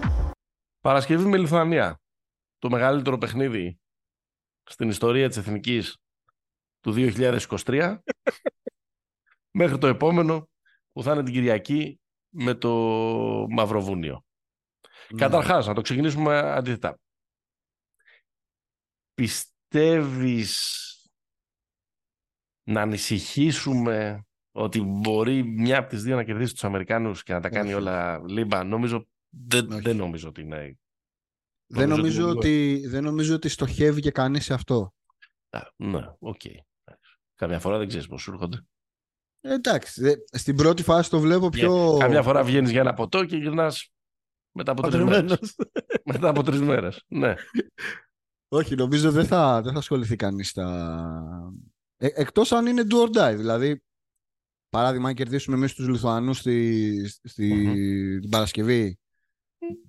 Παρασκευή με Λιθουανία. Το μεγαλύτερο παιχνίδι στην ιστορία της Εθνικής του 2023 μέχρι το επόμενο που θα είναι την Κυριακή με το Μαυροβούνιο. Ναι. Καταρχάς, να το ξεκινήσουμε αντίθετα. Πιστεύεις να ανησυχήσουμε ότι μπορεί μια από τις δύο να κερδίσει τους Αμερικάνους και να τα κάνει όλα λίμπα; Νομίζω, δεν, δεν νομίζω ότι είναι... Δεν νομίζω, ότι, δεν νομίζω ότι στοχεύει και κανείς σε αυτό. ναι, ok. Okay. Καμιά φορά δεν ξέρεις πώς σου έρχονται. Εντάξει, στην πρώτη φάση το βλέπω πιο. Καμιά φορά βγαίνεις για ένα ποτό και γυρνάς μετά από τρεις μέρες. μετά από τρεις μέρες. Ναι. Όχι, νομίζω δεν θα, δεν θα ασχοληθεί κανείς στα. Ε, Εκτός αν είναι do or die. Δηλαδή, παράδειγμα, αν κερδίσουμε εμείς τους Λιθουανούς στη, στη την Παρασκευή.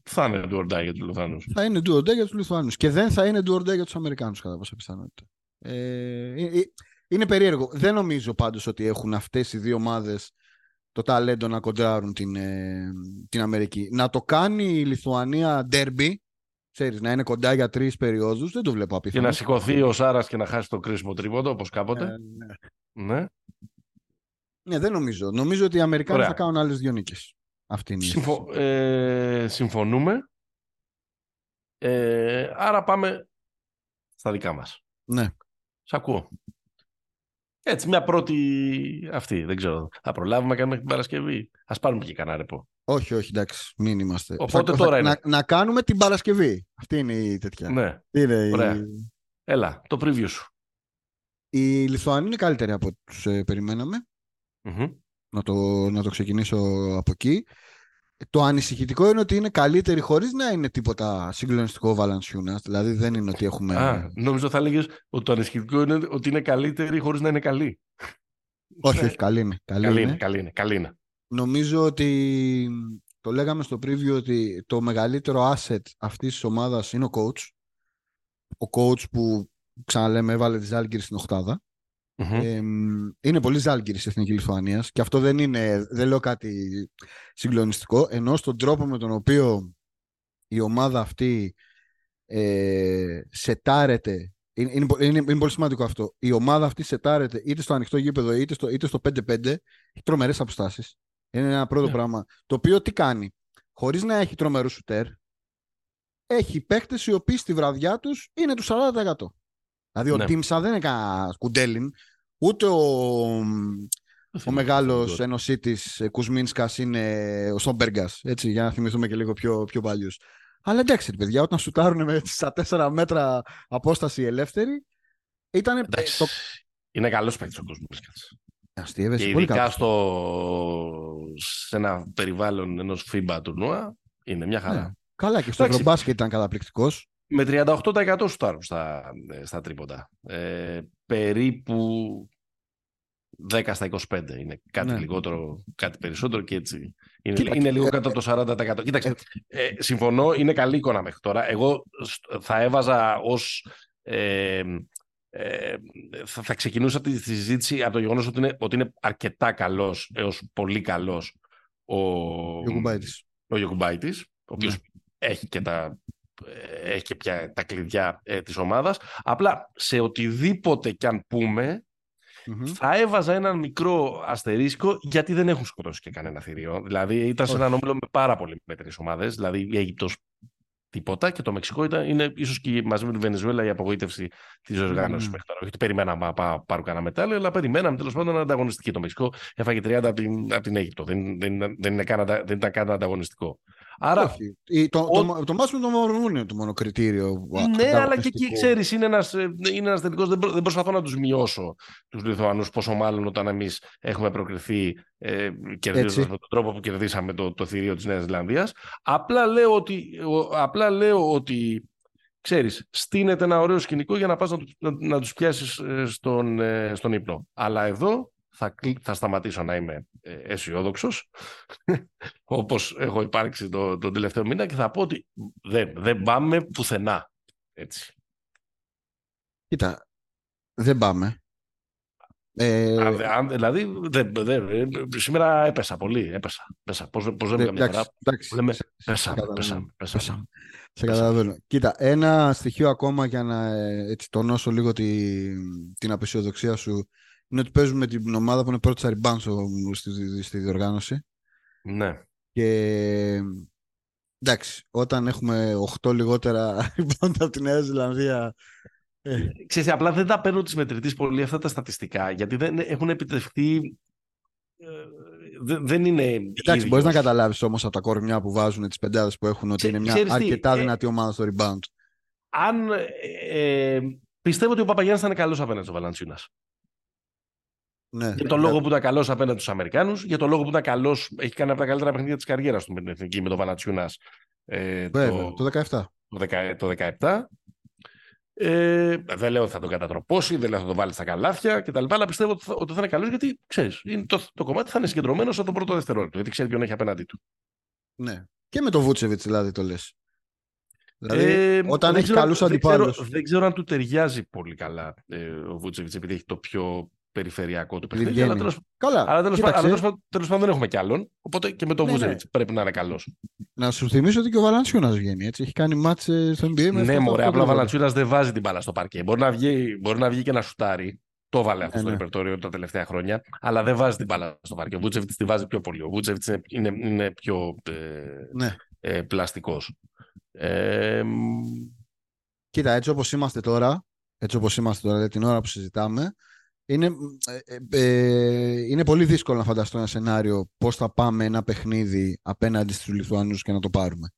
Θα είναι do or die για τους Λιθουανού. Θα είναι do or die για τους Λιθουανού. Και δεν θα είναι do or die για τους Αμερικάνους, κατά πάσα πιθανότητα. Ε, ε, ε είναι περίεργο. Δεν νομίζω πάντως ότι έχουν αυτές οι δύο ομάδες το ταλέντο να κοντράρουν την, ε, την Αμερική. Να το κάνει η Λιθουανία derby, ξέρεις, να είναι κοντά για τρεις περιόδους, δεν το βλέπω απίθανο. Και να σηκωθεί ο Σάρας και να χάσει το κρίσιμο τρίποντο, όπως κάποτε. Ε, ναι. ναι. Ναι, δεν νομίζω. Νομίζω ότι οι Αμερικάνοι Ωραία. θα κάνουν άλλες δύο νίκες. Αυτή είναι Συμφω... ε, συμφωνούμε. Ε, άρα πάμε στα δικά μας. Ναι. Σ' ακούω. Έτσι, μια πρώτη αυτή, δεν ξέρω. Θα προλάβουμε να την Παρασκευή; Α πάρουμε και κανένα ρεπό. Όχι, όχι, εντάξει, μην είμαστε. Οπότε τώρα είναι. Να, να, κάνουμε την Παρασκευή. Αυτή είναι η τέτοια. Ναι. Είναι Ωραία. Η... Έλα, το preview σου. Η Λιθουανία είναι καλύτερη από τους ε, περιμέναμε. Να, το, να το ξεκινήσω από εκεί. Το ανησυχητικό είναι ότι είναι καλύτερη χωρίς να είναι τίποτα συγκλονιστικό Βαλανσιούνας. Δηλαδή δεν είναι ότι έχουμε. Α, νόμιζα θα έλεγες ότι το ανησυχητικό είναι ότι είναι καλύτερη χωρίς να είναι καλή. όχι, όχι, καλή είναι. Καλή, καλή, είναι. είναι, καλή είναι. Καλή είναι. Νομίζω ότι το λέγαμε στο preview ότι το μεγαλύτερο asset αυτής της ομάδας είναι ο coach. Ο coach που ξαναλέμε έβαλε τη Ζάλγκη στην οχτάδα. Ε, είναι πολύ Ζάλγκη η Εθνική Λιθουανία και αυτό δεν είναι, δεν λέω κάτι συγκλονιστικό, ενώ στον τρόπο με τον οποίο η ομάδα αυτή ε, σετάρεται είναι, είναι, είναι, είναι, πολύ σημαντικό αυτό. Η ομάδα αυτή σετάρεται είτε στο ανοιχτό γήπεδο είτε στο, είτε στο 5-5. Έχει τρομερές αποστάσεις. Είναι ένα πρώτο yeah. πράγμα. Το οποίο τι κάνει; Χωρίς να έχει τρομερούς σουτέρ, έχει παίκτες οι οποίοι στη βραδιά τους είναι του 40%. Δηλαδή ο ναι. Τίμσα δεν είναι κανένας κουντέλιν, ούτε ο, ο μεγάλος ενωσή της Κουσμίνσκα είναι ο Σόμπεργκα. Έτσι, για να θυμηθούμε και λίγο πιο, πιο παλιούς. Αλλά εντάξει, παιδιά, όταν σουτάρουν με στα 4 μέτρα απόσταση ελεύθερη, ήταν. Το... Είναι καλός παίκτης ο Κουσμίνσκα. Αστείευε. Και ειδικά στο... σε ένα περιβάλλον ενός FIBA τουρνουά είναι μια χαρά. Ναι. Καλά, και στο Ευρωμπάσκετ ήταν καταπληκτικός. Με 38% σου στα, στα τρίποτα. Ε, περίπου 10 στα 25 είναι κάτι ναι. λιγότερο, κάτι περισσότερο και έτσι. Είναι, Κοίτα, είναι λίγο κάτω από το 40%. Κοίταξε, ε, συμφωνώ, είναι καλή εικόνα μέχρι τώρα. Εγώ θα έβαζα ως... Ε, ε, θα, θα ξεκινούσα τη συζήτηση από το γεγονός ότι είναι, ότι είναι αρκετά καλός έως πολύ καλός ο, ο Γιωκουμπάιτης, ο οποίος ναι. έχει και τα έχει και πια τα κλειδιά ε, της ομάδας. Απλά σε οτιδήποτε κι αν πούμε, θα έβαζα έναν μικρό αστερίσκο γιατί δεν έχουν σκοτώσει και κανένα θηρίο. Δηλαδή ήταν σε έναν όμιλο με πάρα πολύ μέτρες ομάδες. Δηλαδή η Αίγυπτος τίποτα και το Μεξικό ήταν, είναι ίσως και μαζί με τη Βενεζουέλα η απογοήτευση της οργάνωσης mm. μέχρι τώρα. Όχι ότι περιμέναμε να πάρουν κανένα μετάλλιο, αλλά περιμέναμε τέλος πάντων ανταγωνιστική. Το Μεξικό έφαγε 30 από την, από την Αίγυπτο. Δεν, δεν, δεν, είναι καν, δεν ήταν καν ανταγωνιστικό. Άρα, Όχι. Το, ο... το, το, το το είναι το μόνο κριτήριο. Ναι, αλλά και εκεί ξέρεις, είναι ένας είναι ένας τελικός. Δεν, δεν προσπαθώ να τους μειώσω τους Λιθουανούς, πόσο μάλλον όταν εμείς έχουμε προκριθεί ε, κερδίζοντας με τον τρόπο που κερδίσαμε το, το θηρίο της Νέας Ζηλανδίας. Απλά λέω ότι, απλά λέω ότι ξέρεις, στείνεται ένα ωραίο σκηνικό για να πας να, να, να τους πιάσεις ε, στον, ε, στον ύπνο. Αλλά εδώ θα, θα σταματήσω να είμαι ε, αισιόδοξος, όπως έχω υπάρξει το, τον τελευταίο μήνα και θα πω ότι δεν, δεν πάμε πουθενά. Έτσι. Κοίτα, δεν πάμε. Ε... Αν, δηλαδή, δεν, δεν, σήμερα έπεσα πολύ. Έπεσα. έπεσα. Πώς, πώς λέμε καμιά φορά; Λέμε, πέσα, πέσα, πέσα, Σε καταλαβαίνω. Κοίτα, ένα στοιχείο ακόμα για να ε, έτσι, τονώσω λίγο την, την απεσιοδοξία σου είναι ότι παίζουμε την ομάδα που είναι πρώτη στα στη, στη διοργάνωση. Ναι. Και εντάξει, όταν έχουμε 8 λιγότερα rebound από τη Νέα Ζηλανδία. Ε. Ξέρεις, απλά δεν τα παίρνω τη μετρητή πολύ αυτά τα στατιστικά, γιατί δεν έχουν επιτευχθεί. Ε, δεν είναι. Εντάξει, μπορείς να καταλάβεις όμως από τα κορμιά που βάζουν τις πεντάδες που έχουν ότι είναι μια αρκετά ε, δυνατή ομάδα στο rebound. Αν. Ε, πιστεύω ότι ο Παπαγιάννης θα είναι καλός απέναντι στο Βαλαντσίνας. Ναι. Για τον λόγο που ήταν καλός απέναντι στους Αμερικάνους, για τον λόγο που ήταν καλός, έχει κάνει από τα καλύτερα παιχνίδια της καριέρας του με την εθνική, με τον Βαλατσιούνα. Ε, το, το 17. Το, 17. Ε, δεν λέω ότι θα τον κατατροπώσει, δεν λέω ότι θα τον βάλει στα καλάθια κτλ. Αλλά πιστεύω ότι θα, ότι θα είναι καλός γιατί ξέρεις, το, το κομμάτι θα είναι συγκεντρωμένο από το πρώτο δευτερόλεπτο. Γιατί ξέρει ποιον έχει απέναντί του. Ναι. Και με το Βούτσεβιτς δηλαδή το λες. Δηλαδή, ε, όταν έχει καλούς αντιπάλους. Δεν, ξέρω αν του ταιριάζει πολύ καλά ε, ο Βούτσεβιτς επειδή έχει το πιο περιφερειακό του παιχνίδι. Αλλά τέλος πάντων δεν έχουμε κι άλλον. Οπότε και με τον ναι, ναι. πρέπει να είναι καλός. Να σου θυμίσω ότι και ο Βαλανσιούνα βγαίνει. Έτσι. Έχει κάνει μάτσε στο NBA. Ναι, μωρέ, απλά ο Βαλανσιούνα δεν βάζει την μπάλα στο παρκέ. Μπορεί να βγει, μπορεί να βγει και να σουτάρει. Το βάλε αυτό ναι, στο ναι. ρεπερτόριο τα τελευταία χρόνια. Αλλά δεν βάζει την μπάλα στο παρκέ. Ο Βούτσεβιτ τη βάζει πιο πολύ. Ο Βούτσεβιτ είναι, είναι, είναι, πιο ε, ναι. ε, πλαστικός. Ε, Κοίτα, έτσι όπως είμαστε τώρα, έτσι όπως είμαστε τώρα, την ώρα που συζητάμε, είναι, ε, ε, ε, είναι πολύ δύσκολο να φανταστώ ένα σενάριο πώς θα πάμε ένα παιχνίδι απέναντι στους Λιθουανούς και να το πάρουμε.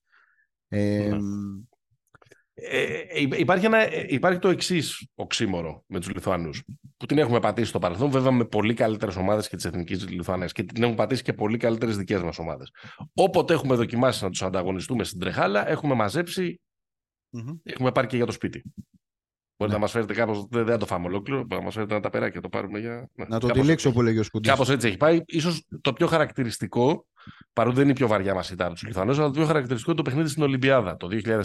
Ε, ε, υπάρχει, ένα, υπάρχει το εξής οξύμορο με τους Λιθουανούς, που την έχουμε πατήσει στο παρελθόν, βέβαια με πολύ καλύτερες ομάδες και τι εθνικέ Λιθουανέ και την έχουν πατήσει και πολύ καλύτερες δικές μας ομάδες. Όποτε έχουμε δοκιμάσει να τους ανταγωνιστούμε στην τρεχάλα, έχουμε μαζέψει, mm-hmm. έχουμε πάρει και για το σπίτι. Μπορείτε ναι. να μας φέρετε κάπως. Δεν, δεν το φάμε ολόκληρο. Να μας φέρετε ένα ταπεράκι, το πάρουμε για. Ναι. Να το τυλίξω που λέγει ο Σκουντής. Κάπως έτσι έχει πάει. σω το πιο χαρακτηριστικό, παρότι δεν είναι η πιο βαριά μας η του Λιθουανού, αλλά το πιο χαρακτηριστικό είναι το παιχνίδι στην Ολυμπιάδα το 2004.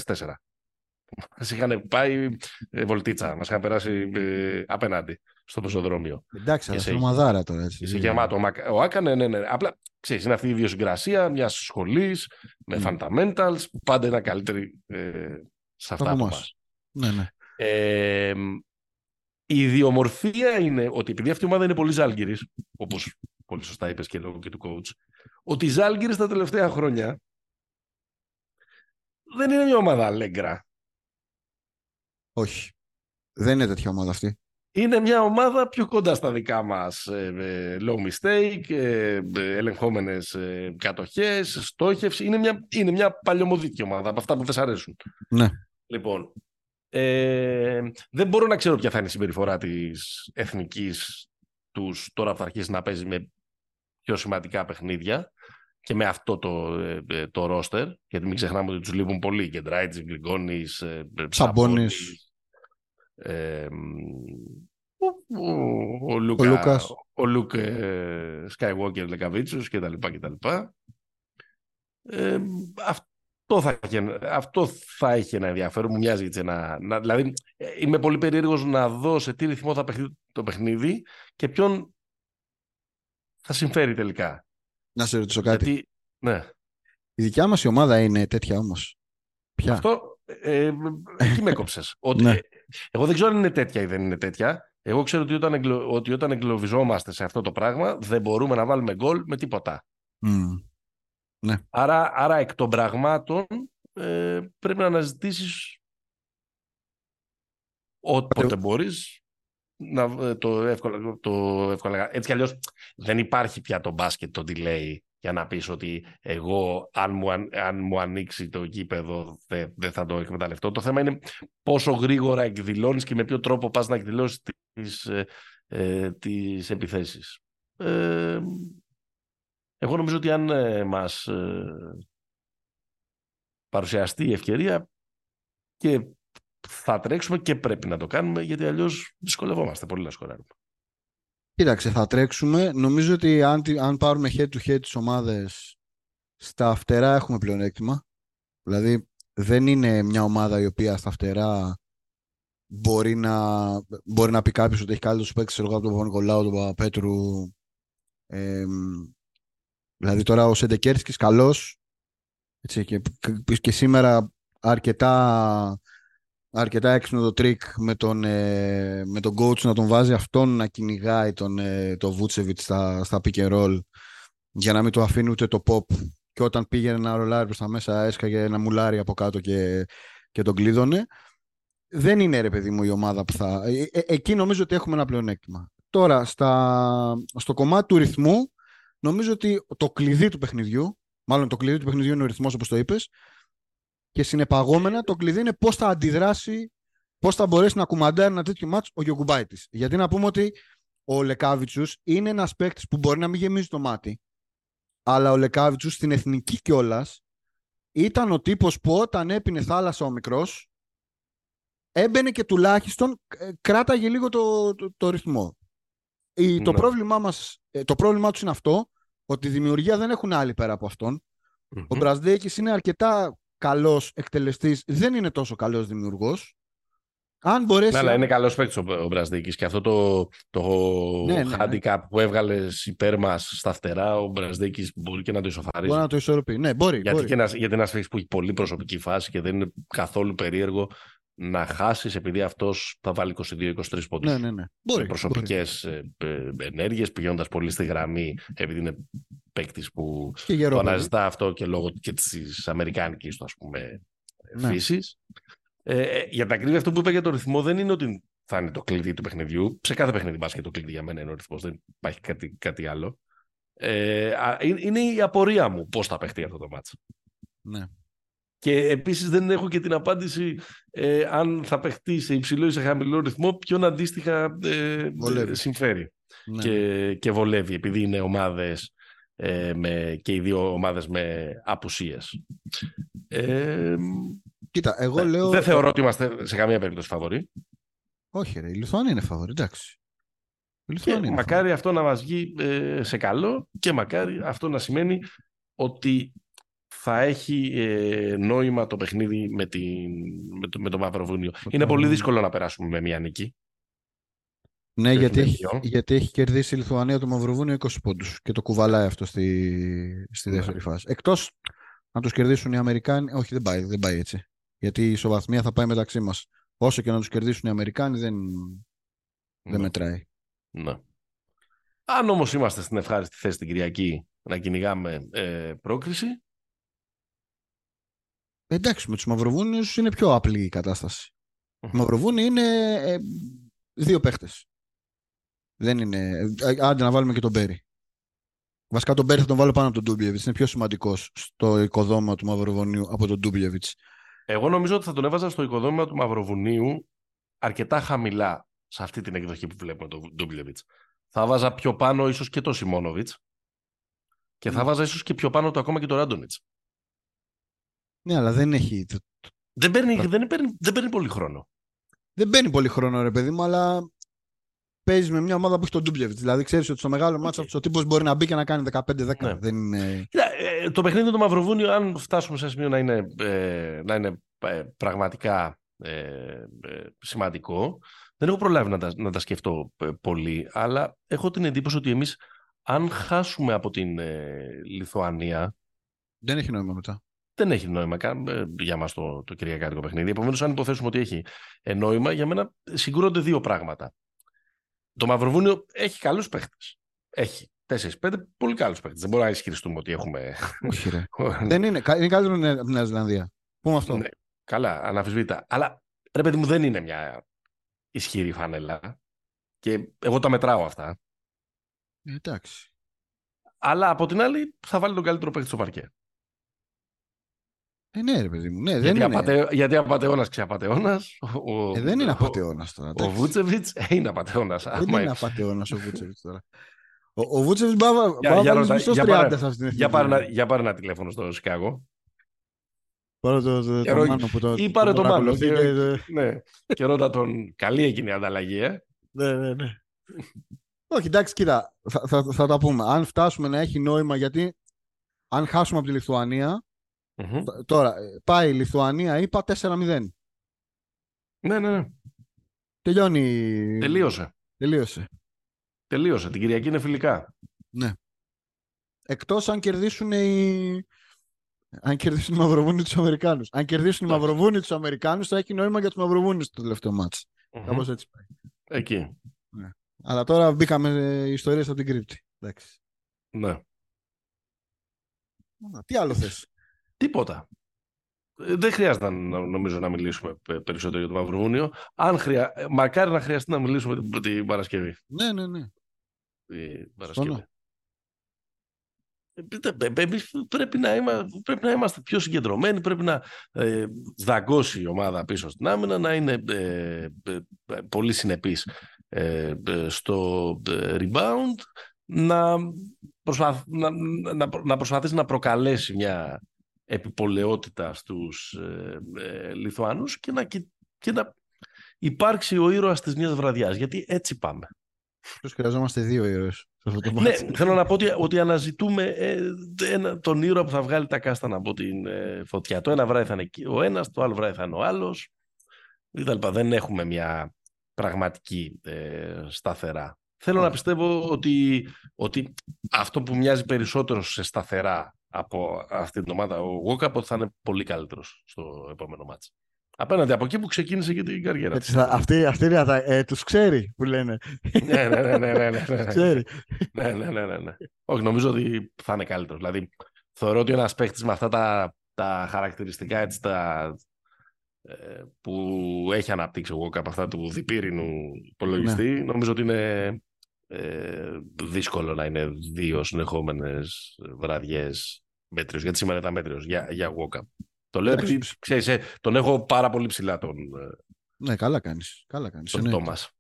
Μας είχαν πάει ε, βολτίτσα, μας είχαν περάσει ε, απέναντι στο πεζοδρόμιο. Εντάξει, αλλά σε ομαδάρα τώρα. Έτσι. Είσαι γεμάτο. Ο Άκα, ναι, ναι, ναι. Απλά ξέρεις, είναι αυτή η ιδιοσυγκρασία μιας σχολής με mm. fundamentals που πάντα είναι καλύτερη ε, σε αυτά που μας. Ναι, ναι. Ε, η ιδιομορφία είναι ότι επειδή αυτή η ομάδα είναι πολύ ζάλγκυρης, όπως πολύ σωστά είπες και λόγω και του coach, ότι οι ζάλγκυρε τα τελευταία χρόνια δεν είναι μια ομάδα αλέγκρα. Όχι. Δεν είναι τέτοια ομάδα αυτή. Είναι μια ομάδα πιο κοντά στα δικά μας ε, low mistake, ε, ελεγχόμενες ε, κατοχές, στόχευση. Είναι μια, είναι μια παλιωμοδίκη ομάδα από αυτά που δεν σ' αρέσουν. Ναι. Λοιπόν, ε, δεν μπορώ να ξέρω ποια θα είναι η συμπεριφορά της εθνικής τους τώρα που θα αρχίσει να παίζει με πιο σημαντικά παιχνίδια και με αυτό το, το ρόστερ, γιατί μην ξεχνάμε ότι τους λείπουν πολύ και Ντράιτζι, Γκριγκόνης, Σαμπόνης, ε, ο, ο, ο, Λούκα, ο, Λούκας. ο Λουκ ε, Skywalker Λεκαβίτσιος και τα λοιπά και τα λοιπά. Ε, αυτό, θα, αυτό θα έχει ένα ενδιαφέρον, μου μοιάζει έτσι ένα, να, δηλαδή είμαι πολύ περίεργος να δω σε τι ρυθμό θα παιχθεί το παιχνίδι και ποιον θα συμφέρει τελικά. Να σε ρωτήσω κάτι. Γιατί, ναι. Η δικιά μας η ομάδα είναι τέτοια όμως; Ποια; Αυτό, ε, εκεί με κόψες. Ότι, ναι. Εγώ δεν ξέρω αν είναι τέτοια ή δεν είναι τέτοια. Εγώ ξέρω ότι όταν, εγκλω... ότι όταν εγκλωβιζόμαστε σε αυτό το πράγμα δεν μπορούμε να βάλουμε γκολ με τίποτα. Mm. Ναι. Άρα, άρα εκ των πραγμάτων ε, πρέπει να αναζητήσεις όποτε μπορείς να, ε, το εύκολα, το εύκολα. Έτσι κι αλλιώς δεν υπάρχει πια το μπάσκετ το delay για να πεις ότι εγώ αν μου, αν μου ανοίξει το γήπεδο δεν, δεν θα το εκμεταλλευτώ. Το θέμα είναι πόσο γρήγορα εκδηλώνεις και με ποιο τρόπο πας να εκδηλώσεις τις, ε, ε τις επιθέσεις. Ε, εγώ νομίζω ότι αν ε, μας ε, παρουσιαστεί η ευκαιρία και θα τρέξουμε και πρέπει να το κάνουμε γιατί αλλιώς δυσκολευόμαστε πολύ να σκοράρουμε. Κοίταξε, θα τρέξουμε. Νομίζω ότι αν, αν πάρουμε head to head τις ομάδες στα φτερά έχουμε πλεονέκτημα. Δηλαδή δεν είναι μια ομάδα η οποία στα φτερά μπορεί να, μπορεί να πει κάποιος ότι έχει καλύτερο παίκτη εγώ από τον Παπα-Νικολάου, τον Παπαπέτρου. Ε, δηλαδή τώρα ο Σεντεκέρσκις καλός έτσι, και, και σήμερα αρκετά αρκετά έξυπνο το τρικ με τον, ε, με τον coach να τον βάζει αυτόν να κυνηγάει τον, ε, το Βούτσεβιτς στα, στα pick and roll για να μην το αφήνει ούτε το pop και όταν πήγαινε να ρολάρει προς τα μέσα έσκαγε ένα μουλάρι από κάτω και, και τον κλείδωνε δεν είναι ρε παιδί μου η ομάδα που θα... Ε, ε, εκεί νομίζω ότι έχουμε ένα πλεονέκτημα. Τώρα, στα, στο κομμάτι του ρυθμού, νομίζω ότι το κλειδί του παιχνιδιού, μάλλον το κλειδί του παιχνιδιού είναι ο ρυθμός όπως το είπες, και συνεπαγόμενα το κλειδί είναι πώς θα αντιδράσει, πώς θα μπορέσει να κουμαντάρει ένα τέτοιο μάτσο ο Γιωγκουμπάητη. Γιατί να πούμε ότι ο Λεκάβιτσου είναι ένας παίκτης που μπορεί να μην γεμίζει το μάτι, αλλά ο Λεκάβιτσου στην εθνική κιόλας ήταν ο τύπος που όταν έπινε θάλασσα ο μικρός, έμπαινε και τουλάχιστον ε, κράταγε λίγο το, το, ρυθμό. Η, το, ναι. πρόβλημά μας, ε, το πρόβλημά τους είναι αυτό, ότι η δημιουργία δεν έχουν άλλη πέρα από αυτόν. Mm-hmm. Ο Μπρασδέκης είναι αρκετά καλός εκτελεστής, δεν είναι τόσο καλός δημιουργός. Αν μπορέσει... Ναι, αλλά είναι καλός παίκτης ο Μπρασδίκης και αυτό το, το ναι, ναι, ναι. handicap που έβγαλες υπέρ μας στα φτερά, ο Μπρασδίκης μπορεί και να το ισοφαρίσει. Μπορεί να το ισορροπεί. Ναι, μπορεί. Γιατί, μπορεί. Και ένας, γιατί ένας που έχει πολύ προσωπική φάση και δεν είναι καθόλου περίεργο να χάσεις επειδή αυτός θα βάλει 22-23 πόντους. Ναι, ναι, ναι. Μπορεί. Προσωπικές ε, ε, ενέργειες, πηγαίνοντας πολύ στη γραμμή, επειδή είναι παίκτης που το αναζητά αυτό και λόγω και της αμερικάνικης του, ας πούμε, ναι. φύσης. Ε, ε, για τα ακρίβεια, αυτό που είπα για το ρυθμό δεν είναι ότι θα είναι το κλειδί του παιχνιδιού. Σε κάθε παιχνίδι μπάσκετ το κλειδί για μένα είναι ο ρυθμός, δεν υπάρχει κάτι, κάτι άλλο. Ε, είναι η απορία μου πώς θα παιχτεί αυτό το μάτσο. Ναι. Και επίσης δεν έχω και την απάντηση ε, αν θα παιχτεί σε υψηλό ή σε χαμηλό ρυθμό, ποιον αντίστοιχα ε, Βολεύει. συμφέρει Ναι. και, και βολεύει, επειδή είναι ομάδες ε, με, και οι δύο ομάδες με απουσίες. Ε, Κοίτα, εγώ ναι, λέω. Δεν θεωρώ ότι είμαστε σε καμία περίπτωση φαβοροί. Όχι, ρε, η Λιθουανία είναι φαβορή, εντάξει. Η Και Λιθουανία είναι μακάρι αυτό να μας βγει ε, σε καλό και μακάρι αυτό να σημαίνει ότι θα έχει ε, νόημα το παιχνίδι με, την, με, το, με το Μαυροβούνιο. Είναι πολύ δύσκολο να περάσουμε με μια νίκη. Ναι, και γιατί όχι με έχει, δύο. γιατί έχει κερδίσει η Λιθουανία το Μαυροβούνιο 20 πόντους και το κουβαλάει αυτό στη, στη Ναι. δεύτερη φάση. Εκτός να τους κερδίσουν οι Αμερικάνοι, όχι δεν πάει, δεν πάει έτσι. Γιατί η ισοβαθμία θα πάει μεταξύ μας. Όσο και να τους κερδίσουν οι Αμερικάνοι δεν, δεν Ναι. μετράει. Ναι. Αν όμως είμαστε στην ευχάριστη θέση την Κυριακή να κυνηγάμε ε, πρόκριση, Εντάξει, με τους Μαυροβούνιους είναι πιο απλή η κατάσταση. Οι Μμμ. Μαυροβούνιοι είναι ε, δύο παίχτες. Δεν είναι... ε, Άντε να βάλουμε και τον Μπέρι. Βασικά τον Μπέρι θα τον βάλω πάνω από τον Ντούμπιεβιτς. Είναι πιο σημαντικός στο οικοδόμα του Μαυροβουνίου από τον Ντούμπιεβιτς. εγώ νομίζω ότι θα τον έβαζα στο οικοδόμημα του Μαυροβουνίου αρκετά χαμηλά σε αυτή την εκδοχή που βλέπουμε τον Ντούμπλιεβιτς. Θα 'βαζα πιο πάνω ίσως και το Σιμόνοβιτς και θα Ναι. βάζα ίσως και πιο πάνω το ακόμα και το Ράντονιτς. Ναι, αλλά δεν έχει... Δεν παίρνει, Θα- δεν, παίρνει, δεν παίρνει πολύ χρόνο. Δεν μπαίνει πολύ χρόνο, ρε παιδί μου, αλλά παίζεις με μια ομάδα που έχει τον Ντούμπλιεβιτς. Δηλαδή ξέρεις ότι στο μεγάλο Οκ. μάτσα αυτός ο τύπος μπορεί να μπει και να κάνει 15-10. Ναι. Δεν είναι... Κοίτα, ε, το παιχνίδι του Μαυροβούνιου, αν φτάσουμε σε ένα σημείο να είναι, ε, να είναι ε, πραγματικά ε, ε, σημαντικό, δεν έχω προλάβει να τα, να τα σκεφτώ ε, πολύ, αλλά έχω την εντύπωση ότι εμείς αν χάσουμε από την ε, Λιθουανία, Δεν έχει νόημα μετά. Δεν έχει νόημα καν ε, για μας το, το κυριακάτικο παιχνίδι. Επομένως, αν υποθέσουμε ότι έχει ε, νόημα, για μένα συγκρούονται δύο πράγματα. Το Μαυροβούνιο έχει καλούς παίχτες. Έχει 4-5 πολύ καλούς παίχτες. Δεν μπορούμε να ισχυριστούμε ότι έχουμε... Όχι, ρε. δεν είναι. Κα- Είναι καλύτερο από την Νέα Ζηλανδία. Πούμε αυτό; Ναι, καλά, αναφυσβήτα. Αλλά ρε παιδί μου δεν είναι μια ισχυρή φανέλα. Και εγώ τα μετράω αυτά. Ε, Εντάξει. Αλλά από την άλλη θα βάλει τον καλύτερο παίκτη στο παρκέ. Ε, ναι, ρε παιδί μου. Ναι, δεν γιατί, είναι. απατε, γιατί απατεώνας ξεαπατεώνα. Ο, Ε, δεν είναι ο- απαταιώνας τώρα. Ο, εντάξει. Βούτσεβιτς είναι απατεώνας. Δεν είναι απαταιώνας ο Βούτσεβιτς τώρα. Ο, ο Βούτσεβιτς μπορεί να- Για- μπορεί να για βάλει ρώτα- μισός για 30 πάρε- σε αυτήν την Για πάρε, εθνική. ένα, για πάρε ένα τηλέφωνο στο Σικάγο. Πάρε το, το, Για το ρω- Μάνο που το, ή πάρε το Μάνο παρακολουθεί και- και- ναι. και ρώτα τον. Καλή εκείνη η ανταλλαγή, ε. Ναι, ναι, ναι. Όχι, εντάξει, κοίτα, θα, θα, θα τα πούμε. Αν φτάσουμε να έχει νόημα, γιατί αν χάσουμε από τη Λιθουανία, Μμμ. τ- τώρα ε, πάει η Λιθουανία, είπα 4-0. Ναι, ναι, ναι. Τελειώνει. Τελείωσε. Τελείωσε. Τελείωσε. Την Κυριακή είναι φιλικά. Εκτός αν κερδίσουν οι... Αν κερδίσουν οι Μαυροβούνοι τους Αμερικάνους. Αν κερδίσουν οι Εντάξει. Μαυροβούνοι τους Αμερικάνους, θα έχει νόημα για τους Μαυροβούνιους το τελευταίο μάτς. Μμμ. Κάπως έτσι πάει. Εκεί. Αλλά τώρα μπήκαμε ε, ιστορίες από την κρύπτη. Εντάξει. Ναι. Α, Τι άλλο θες; Τίποτα. Ε, Δεν χρειάζεται να, νομίζω να μιλήσουμε πε- περισσότερο για το Μαυροβούνιο. Αν χρεια... ε, Μακάρι να χρειαστεί να μιλήσουμε την, την Παρασκευή. ναι, ναι, ναι. Την Παρασκευή. Συμφωνώ. Ε, πείτε, ε, εμείς πρέπει να, είμα, πρέπει να είμαστε πιο συγκεντρωμένοι, πρέπει να ε, δαγκώσει η ομάδα πίσω στην άμυνα, να είναι ε, ε, ε, πολύ συνεπής ε, ε, στο ε, rebound, να, προσπαθ, να, να, να προσπαθήσει να προκαλέσει μια επιπολαιότητα στους ε, ε, Λιθουανούς και να, και, και να υπάρξει ο ήρωας της μιας βραδιάς, γιατί έτσι πάμε. Τους χρειαζόμαστε δύο ήρωες σε αυτό το Ναι, μάτς. θέλω να πω ότι, ότι αναζητούμε ε, ένα, τον ήρωα που θα βγάλει τα κάστανα από την ε, φωτιά. Το ένα βράδυ θα είναι εκεί ο ένας, το άλλο βράδυ θα είναι ο άλλος. κτλ. Δεν έχουμε μια πραγματική ε, σταθερά. Θέλω να πιστεύω ότι, ότι αυτό που μοιάζει περισσότερο σε σταθερά από αυτή την ομάδα, ο Γόκαπ, ότι θα είναι πολύ καλύτερος στο επόμενο μάτς. Απέναντι από εκεί που ξεκίνησε και την καριέρα. Έτσι, θα- αυτή, αυτή είναι, τα- ε, τους ξέρει που λένε. ναι, ναι, ναι, ναι, ναι, ναι, Τους ναι. ξέρει. Ναι, ναι, ναι, ναι, ναι. Όχι, νομίζω ότι θα είναι καλύτερος. Δηλαδή, θεωρώ ότι ένας παίχτη με αυτά τα, τα χαρακτηριστικά έτσι, τα, ε, που έχει αναπτύξει εγώ από αυτά του διπύρινου υπολογιστή, Ναι. νομίζω ότι είναι ε, δύσκολο να είναι δύο συνεχόμενες βραδιές μέτριος, γιατί σήμερα ήταν μέτριος για, για walk-up. Το λέω επειδή, ξέρεις, ε, τον έχω πάρα πολύ ψηλά τον, ε, Ναι, καλά κάνεις. Καλά κάνεις. τον εννοείται. Τόμας.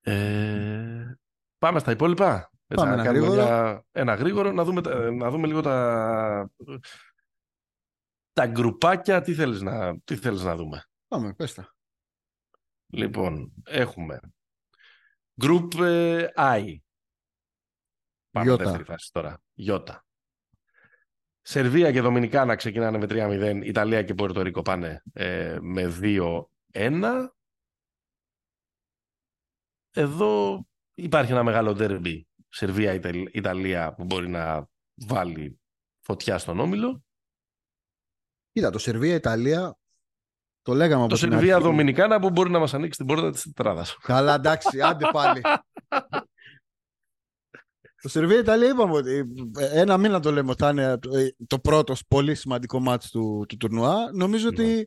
Ε, πάμε στα υπόλοιπα. Έτσι, Πάμε να ένα κάνουμε γρήγορο. μια- ένα γρήγορο, να δούμε, τα- να δούμε λίγο τα, τα γκρουπάκια. Τι θέλεις, να, τι θέλεις να δούμε; Πάμε, πες τα. Λοιπόν, έχουμε Group ε, I. Πάμε Ιώτα. δεύτερη φάση τώρα. Ιώτα. Σερβία και Δομινικάνα ξεκινάνε με 3-0. Ιταλία και Πορτορίκο πάνε ε, με 2-1. Εδώ υπάρχει ένα μεγάλο ντέρμπι Σερβία-Ιταλία που μπορεί να βάλει φωτιά στον Όμιλο. Κοίτα, το Σερβία-Ιταλία το λέγαμε από Το την αρχή. Σερβία-Δομινικάνα που μπορεί να μας ανοίξει την πόρτα της τετράδας. Καλά, εντάξει, άντε πάλι. το Σερβία-Ιταλία είπαμε ότι ε, ένα μήνα το λέμε ότι θα είναι το- ε, το πρώτο πολύ σημαντικό μάτς του, του τουρνουά. Νομίζω Ναι. ότι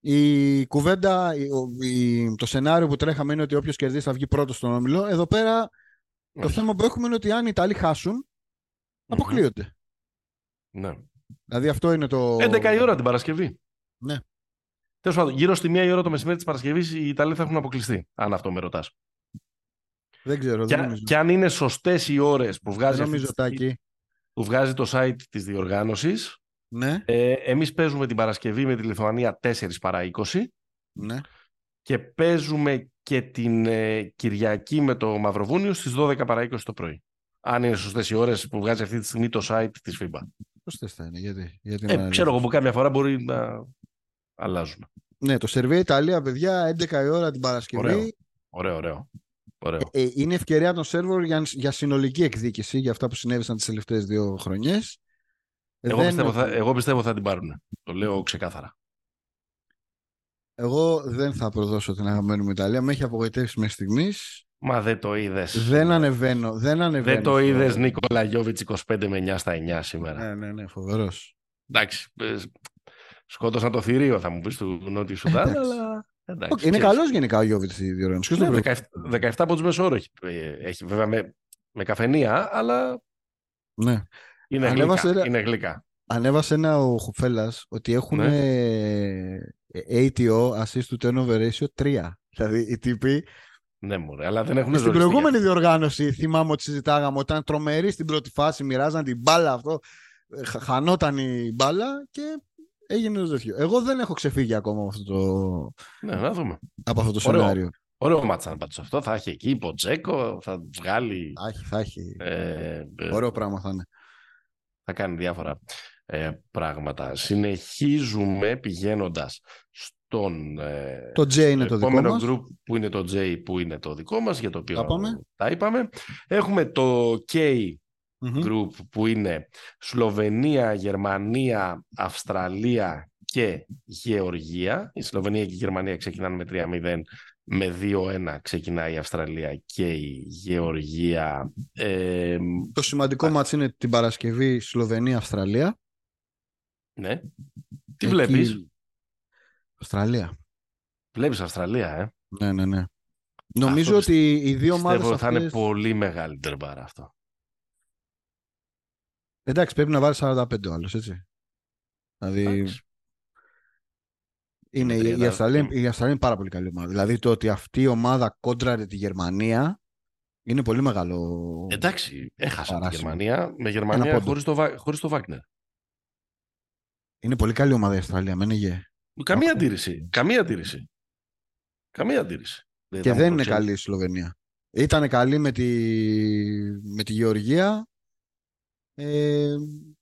η κουβέντα, η- ο- η- το σενάριο που τρέχαμε είναι ότι όποιος κερδίσει θα βγει πρώτος στον όμιλο. Εδώ πέρα το Όχι. θέμα που έχουμε είναι ότι αν οι Ιταλοί χάσουν, αποκλείονται. Ναι. Δηλαδή αυτό είναι το... 11 η ώρα την Παρασκευή. Ναι. Τέλος πάντων, γύρω στη μία η ώρα το μεσημέρι της Παρασκευής οι Ιταλοί θα έχουν αποκλειστεί. Αν αυτό με ρωτάς. Δεν ξέρω, Και, δεν νομίζω. και αν είναι σωστές οι ώρες που, βγάζει Δεν αυτή νομίζω, τη στιγμή- Τάκη. που βγάζει το site της διοργάνωσης, Ναι, ε, εμείς παίζουμε την Παρασκευή με τη Λιθουανία 4 παρά 20 ναι. και παίζουμε και την ε, Κυριακή με το Μαυροβούνιο στις 12 παρά 20 το πρωί. Αν είναι σωστές οι ώρες που βγάζει αυτή τη στιγμή το site της FIBA. Σωστές θα είναι, γιατί, γιατί Ε, να- ξέρω εγώ που κάποια φορά μπορεί να αλλάζουν. Ναι, το Σερβία-Ιταλία, παιδιά, 11 η ώρα την Παρασκευή. Ωραίο. Ωραίο, ωραίο. ωραίο. Ε, είναι ευκαιρία των σερβερ για, για συνολική εκδίκηση για αυτά που συνέβησαν τις τελευταίες δύο χρονιές. Εγώ, δεν, πιστεύω, θα, εγώ πιστεύω θα την πάρουν. Το λέω ξεκάθαρα. εγώ δεν θα προδώσω την αγαπημένη μου Ιταλία. Με έχει απογοητεύσει μέχρι στιγμής. Μα δεν το είδες. Δεν ανεβαίνω. Δεν, ανεβαίνω Δεν το στο- είδες Νίκολα Γιώβιτς 25 με 9 στα 9 σήμερα. Ναι, ναι, ναι, φοβερός. Εντάξει. Ε, Σκότωσαν το θηρίο, θα μου πεις του Νότιου Σουδάν, Εντάξει. αλλά. Εντάξει, είναι ξέρεις. καλός γενικά ο Γιώβιτ στη διοργάνωση. Ποιος το Ναι, πρέπει; 17, 17 από του μεσόωρο έχει, ε, έχει. Βέβαια με, με καφενεία, αλλά Ναι. είναι Ανέβασε γλυκά. ένα- Είναι γλυκά. Ανέβασε ένα ο Χουφέλας ότι έχουν Ναι. ε, ATO, assist to turnover ratio 3. Δηλαδή οι τύποι Ναι, μωρέ, αλλά δεν έχουν Στην ζοριστεί προηγούμενη για διοργάνωση θυμάμαι ότι συζητάγαμε όταν τρομεροί στην πρώτη φάση μοιράζαν την μπάλα αυτό. ε, χα- Χανόταν η μπάλα και έγινε το τέτοιο. Εγώ δεν έχω ξεφύγει ακόμα από αυτό το, αυτό. Ναι, να δούμε. από αυτό το Ωραίο. σενάριο. Ωραίο μάτσαν πάντως αυτό. Θα έχει εκεί Ποτσέκο, θα βγάλει. Θα έχει, θα έχει. Ε, ε, Ωραίο πράγμα θα είναι. θα κάνει διάφορα ε, πράγματα. Συνεχίζουμε πηγαίνοντας στον ε, Το J είναι το δικό επόμενο μας. group που είναι το J που είναι το δικό μας για το οποίο Τα είπαμε. τα είπαμε. Έχουμε το K Μμμ. group που είναι Σλοβενία, Γερμανία, Αυστραλία και Γεωργία. Η Σλοβενία και η Γερμανία ξεκινάνε με 3-0. Με 2-1 ξεκινάει η Αυστραλία και η Γεωργία. Ε, Το σημαντικό μάτς είναι την Παρασκευή Σλοβενία-Αυστραλία. ναι. Τι Εκεί- βλέπεις; Αυστραλία. Βλέπεις Αυστραλία, ε; Ναι, ναι, ναι. Νομίζω Αυτό ότι οι δύο ομάδες Πιστεύω θα είναι αυτές... πολύ μεγάλη τερμπάρα αυτό. Εντάξει, πρέπει να βάλεις 45 ο άλλος, έτσι. Δηλαδή, Εντάξει. είναι, η, Τριάντα- η, Αυστραλία, η Αυστραλία είναι πάρα πολύ καλή ομάδα. Δηλαδή, το ότι αυτή η ομάδα κόντραρε τη Γερμανία είναι πολύ μεγάλο. Εντάξει, έχασα τη Παράσημο. Γερμανία με Ένα Γερμανία πόντο. χωρίς το, Βα- χωρίς το Βάγνερ. Είναι πολύ καλή ομάδα η Αυστραλία, μένει γε. Καμία Αυτό. αντίρρηση. Καμία αντίρρηση. Καμία αντίρρηση. Και θα μου δεν είναι προξενεί. καλή η Σλοβενία. Ήταν καλή με τη, με τη Γεωργία. Ε,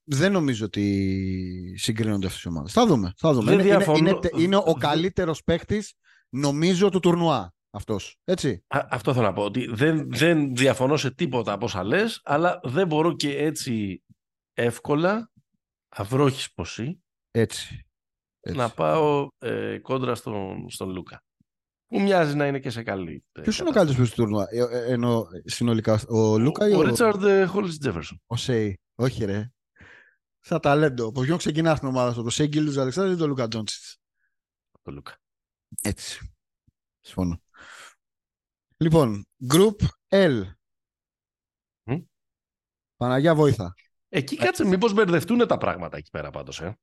δεν νομίζω ότι συγκρίνονται αυτές οι ομάδες. Θα δούμε. Θα δούμε. Δεν Είναι, είναι, διαφωνώ. είναι, τε- είναι ο Δεν- καλύτερος παίχτης νομίζω του τουρνουά αυτός. Έτσι. Α, αυτό θέλω να πω. Ότι δεν, δεν διαφωνώ σε τίποτα από όσα λες, αλλά δεν μπορώ και έτσι εύκολα, αβρόχοις ποσί, Έτσι. Έτσι. να πάω ε, κόντρα στον, στον Λούκα. Που μοιάζει να είναι και σε καλή. ε, Ποιος είναι ο κατάσταση. καλύτερος παίκτης του τουρνουά, ε, ε, ενώ συνολικά ο Λούκα ή Ο ο, Ρίτσαρντ Χόλις Τζέφερσον. ο Σέι. Όχι ρε. Σαν ταλέντο. Από ποιον ξεκινάς την ομάδα σου, από το Σέι Γκίλτζους Αλεξάντερ ή τον Λούκα Ντόντσιτς; Το Λούκα. Έτσι. Συμφωνώ. Λοιπόν, Group L. Μμ. Παναγιά βοήθα. Εκεί κάτσε, μήπως μπερδευτούν τα πράγματα εκεί πέρα πάντως. Ε.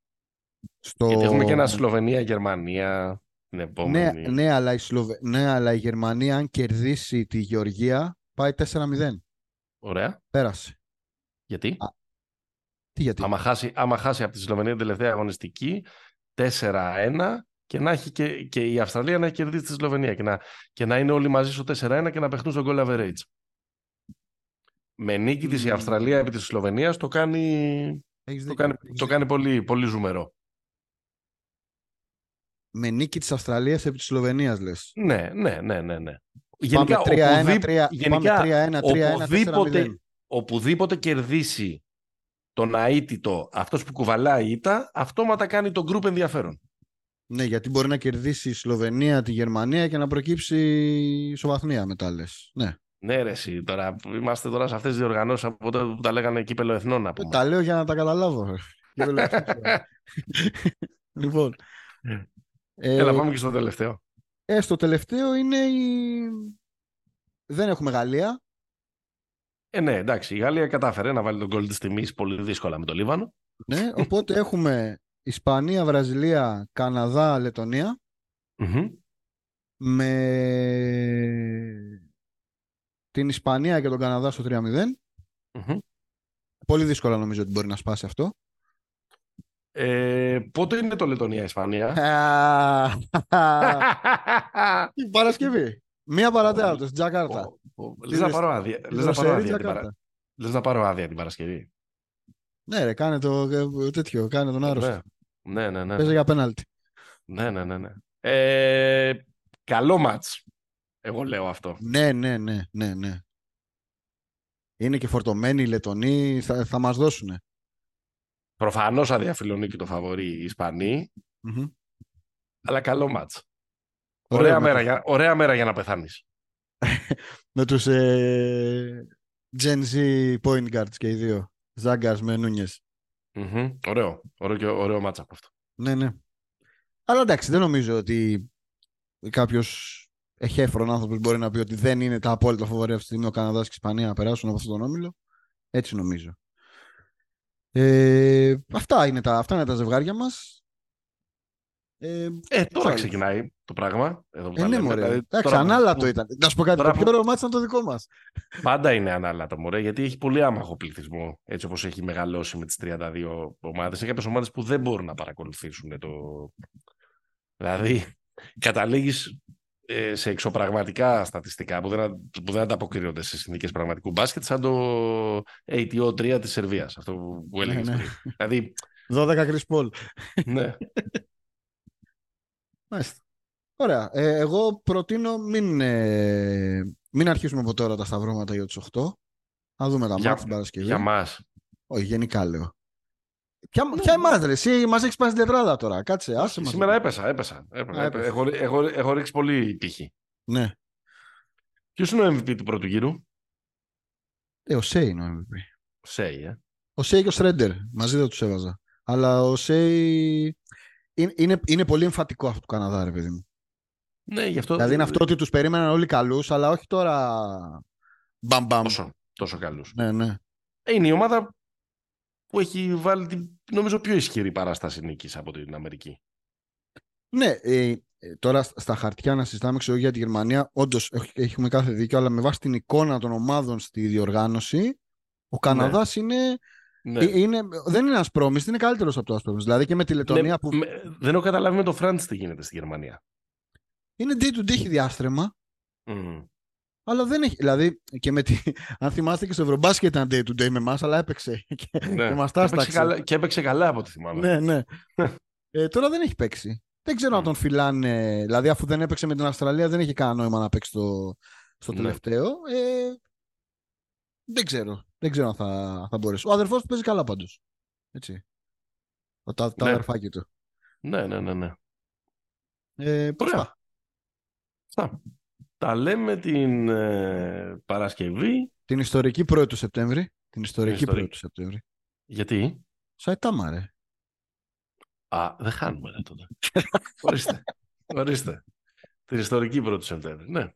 Στο... Γιατί έχουμε και ένα Σλοβενία-Γερμανία την Ναι, επόμενη. ναι, αλλά η Σλοβε... ναι, αλλά η Γερμανία αν κερδίσει τη Γεωργία πάει 4-0. Ωραία. Πέρασε. Γιατί; Α, Τι γιατί; Άμα χάσει, άμα χάσει από τη Σλοβενία την τελευταία αγωνιστική 4-1 και να έχει και, και η Αυστραλία να έχει κερδίσει τη Σλοβενία και να, και να είναι όλοι μαζί στο 4-1 και να παιχτούν στον goal average. Με νίκη της η Μμμ. Αυστραλία επί της Σλοβενίας το κάνει, Έχεις το δίκιο, κάνει, έχεις το δίκιο. κάνει πολύ, πολύ ζουμερό. Με νίκη της Αυστραλίας επί της Σλοβενίας λες. Ναι, ναι, ναι, ναι. ναι. Πάμε 3-1, οπουδήποτε- 3, γενικά, πάμε 3-1, 3-1, οπουδήποτε, 4-0. οπουδήποτε κερδίσει τον αίτητο αυτός που κουβαλάει ήττα, αυτόματα κάνει το group ενδιαφέρον. Ναι, γιατί μπορεί να κερδίσει η Σλοβενία τη Γερμανία και να προκύψει ισοβαθμία μετά λες. Ναι. Ναι, ρε, εσύ, τώρα που είμαστε τώρα σε αυτές τις διοργανώσεις από τότε που τα λέγανε κύπελο εθνών. να Ε, πούμε. Τα λέω για να τα καταλάβω. ρε. Και δεν λέω αυτό. λοιπόν. Ε, Έλα, πάμε και στο τελευταίο. ε, στο τελευταίο είναι η... Δεν έχουμε Γαλλία. Ε, ναι, εντάξει, η Γαλλία κατάφερε να βάλει τον γκολ της τιμής πολύ δύσκολα με το Λίβανο. Ναι, οπότε έχουμε Ισπανία, Βραζιλία, Καναδά, Λετωνία Μμμ. με την Ισπανία και τον Καναδά στο 3-0. Μμμ. Πολύ δύσκολα νομίζω ότι μπορεί να σπάσει αυτό. Ε, πότε είναι το Λετωνία-Ισπανία; Την Παρασκευή. Μία παρατέταρτο στην Τζακάρτα. Πω, πω, Τι Λες να λες, πάρω άδεια. Στη Λες να πάρω δροσερή άδεια την Παρα- Τζακάρτα. Λες να πάρω άδεια την Παρασκευή. Ναι, ρε, κάνε το ε, τέτοιο, κάνε τον άρρωστο. Ναι, ναι, ναι. ναι. Παίζει για πέναλτι. Ναι, ναι, ναι. ναι. Ε, καλό μάτς. Εγώ λέω αυτό. Ναι, ναι, ναι, ναι, ναι. Είναι και φορτωμένοι οι Λετονοί, θα, θα μας δώσουν. Προφανώς αδιαφιλονεί και το φαβορεί οι Ισπανοί, αλλά καλό μάτς. Ωραίο Ωραία, με μέρα, το- για, ωραία μέρα για να πεθάνεις. Με τους ε, Gen Z point guards και οι δύο. Ζάγκαρς με Νούνιες. Μμμ. Ωραίο. Ωραίο, και, ωραίο μάτς από αυτό. Ναι, ναι. Αλλά εντάξει, δεν νομίζω ότι κάποιος εχέφρον άνθρωπος μπορεί να πει ότι δεν είναι τα απόλυτα φοβορία αυτή τη στιγμή ο Καναδάς και η Ισπανία να περάσουν από αυτόν τον όμιλο. Έτσι νομίζω. Ε, αυτά, είναι τα, αυτά είναι τα ζευγάρια μας. Ε, Ε, τώρα άλλο. ξεκινάει το πράγμα. Εδώ που ε, τα ναι, λέμε. μωρέ. Δηλαδή, Εντάξει, τώρα που- ανάλατο που- ήταν. Να σου πω κάτι, τώρα το πιο που- ωραίο μάτι ήταν το δικό μας. Πάντα είναι ανάλατο, μωρέ, γιατί έχει πολύ άμαχο πληθυσμό, έτσι όπως έχει μεγαλώσει με τις 32 ομάδες. Είναι κάποιες ομάδες που δεν μπορούν να παρακολουθήσουν το... Δηλαδή, καταλήγεις ε, σε εξωπραγματικά στατιστικά που δεν, που δεν ανταποκρίνονται σε συνθήκες πραγματικού μπάσκετ, σαν το ATO 3 της Σερβίας, αυτό που- που έλεγες ναι. πριν. Δηλαδή, 12 Chris Paul. ναι. Μάλιστα. Ωραία. Ε, εγώ προτείνω μην, ε, μην αρχίσουμε από τώρα τα σταυρώματα για τους 8. Να δούμε τα Για- μάτια την Παρασκευή. για μας. Όχι, γενικά λέω. Ποια, Ναι. ποια εμάς, ρε, εσύ μας έχεις πάει στην τετράδα τώρα. Κάτσε, άσε μας. Σήμερα έπεσα, έπεσα. έπεσα. Α, έπεσες. Έχω, έχω, έχω ρίξει πολύ τύχη. Ναι. Ποιος είναι ο MVP του πρώτου γύρου; Ε, ο Σέι είναι ο MVP. Σέι, ε. Ο Σέι και ο Στρέντερ. Μαζί δεν τους έβαζα. Αλλά ο Σέι είναι, είναι, είναι πολύ εμφατικό αυτό του Καναδά, ρε παιδί μου. Ναι, γι' αυτό... Δηλαδή είναι αυτό ότι τους περίμεναν όλοι καλούς, αλλά όχι τώρα μπαμ μπαμ. Τόσο, τόσο καλούς. Ναι, ναι. Ε, Είναι η ομάδα που έχει βάλει την, νομίζω, πιο ισχυρή παράσταση νίκης από την Αμερική. Ναι, ε, ε, τώρα στα- στα χαρτιά να συζητάμε ξέρω, για τη Γερμανία, όντως έχουμε κάθε δίκιο, αλλά με βάση την εικόνα των ομάδων στη διοργάνωση, ο Καναδάς είναι, Ναι. ε, είναι, δεν είναι ασπρόμιστ, είναι καλύτερος από το ασπρόμιστ. Δηλαδή και με τη Λετωνία Ναι, που με- δεν έχω καταλάβει με το Φραντς τι γίνεται στη Γερμανία. είναι day to day έχει διάστρεμα, Μμμ. αλλά δεν έχει. Δηλαδή και με τη, αν θυμάστε και στο Ευρωμπάσκετ ήταν day to day με εμάς, αλλά έπαιξε και, Ναι. και μας Και τα έπαιξε έσταξε. καλά, και έπαιξε καλά από ό,τι θυμάμαι. Ναι, ναι. ε, τώρα δεν έχει παίξει. Δεν ξέρω αν Μμ. τον φυλάνε. Δηλαδή, αφού δεν έπαιξε με την Αυστραλία, δεν έχει κανένα νόημα να παίξει στο, στο Ναι. τελευταίο. Ε, δεν ξέρω. Δεν ξέρω αν θα, θα μπορέσει. Ο αδερφός του παίζει καλά πάντως. Έτσι. Ο, τα, τα Ναι. αδερφάκι του. ναι, ναι, ναι. ναι. Ε, Ωραία. αυτά. Αυτά. Τα λέμε την ε, Παρασκευή. Την ιστορική 1η του Σεπτέμβρη. Την ιστορική ιστορική. 1η του Σεπτέμβρη. Γιατί; Σαϊτάμα, ρε. Α, δεν χάνουμε ρε, τότε. Ορίστε. Ορίστε. Την ιστορική πρώτη Σεπτέμβρη. Ναι.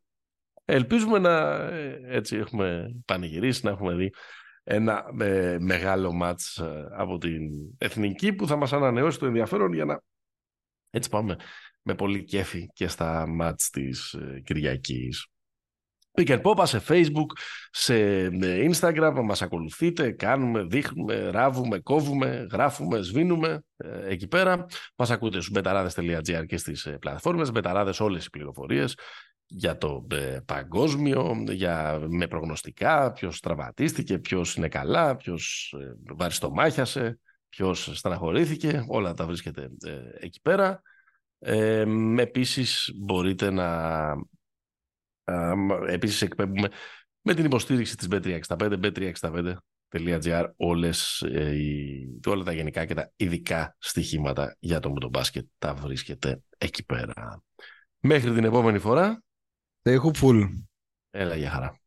Ελπίζουμε να ε, έτσι έχουμε πανηγυρίσει, να έχουμε δει ένα ε, μεγάλο μάτς ε, από την Εθνική που θα μας ανανεώσει το ενδιαφέρον για να έτσι πάμε με πολύ κέφι και στα μάτς της ε, Κυριακής. Pick and σε Facebook, σε ε, Instagram, μας ακολουθείτε, κάνουμε, δείχνουμε, ράβουμε, κόβουμε, γράφουμε, σβήνουμε ε, εκεί πέρα. Μας ακούτε στους μπεταράδες.gr και στις ε, πλατφόρμες, μπεταράδες όλες οι πληροφορίες για το παγκόσμιο, για, με προγνωστικά, ποιος τραυματίστηκε, ποιος είναι καλά, ποιος ε, βαριστομάχιασε, ποιος στεναχωρήθηκε, όλα τα βρίσκεται εκεί πέρα. Ε, επίσης μπορείτε να Επίσης εκπέμπουμε με την υποστήριξη της B365, b365.gr όλες, ε, όλα τα γενικά και τα ειδικά στοιχήματα για το μπάσκετ τα βρίσκεται εκεί πέρα. Μέχρι την επόμενη φορά. Έχω full. Έλα, για χαρά.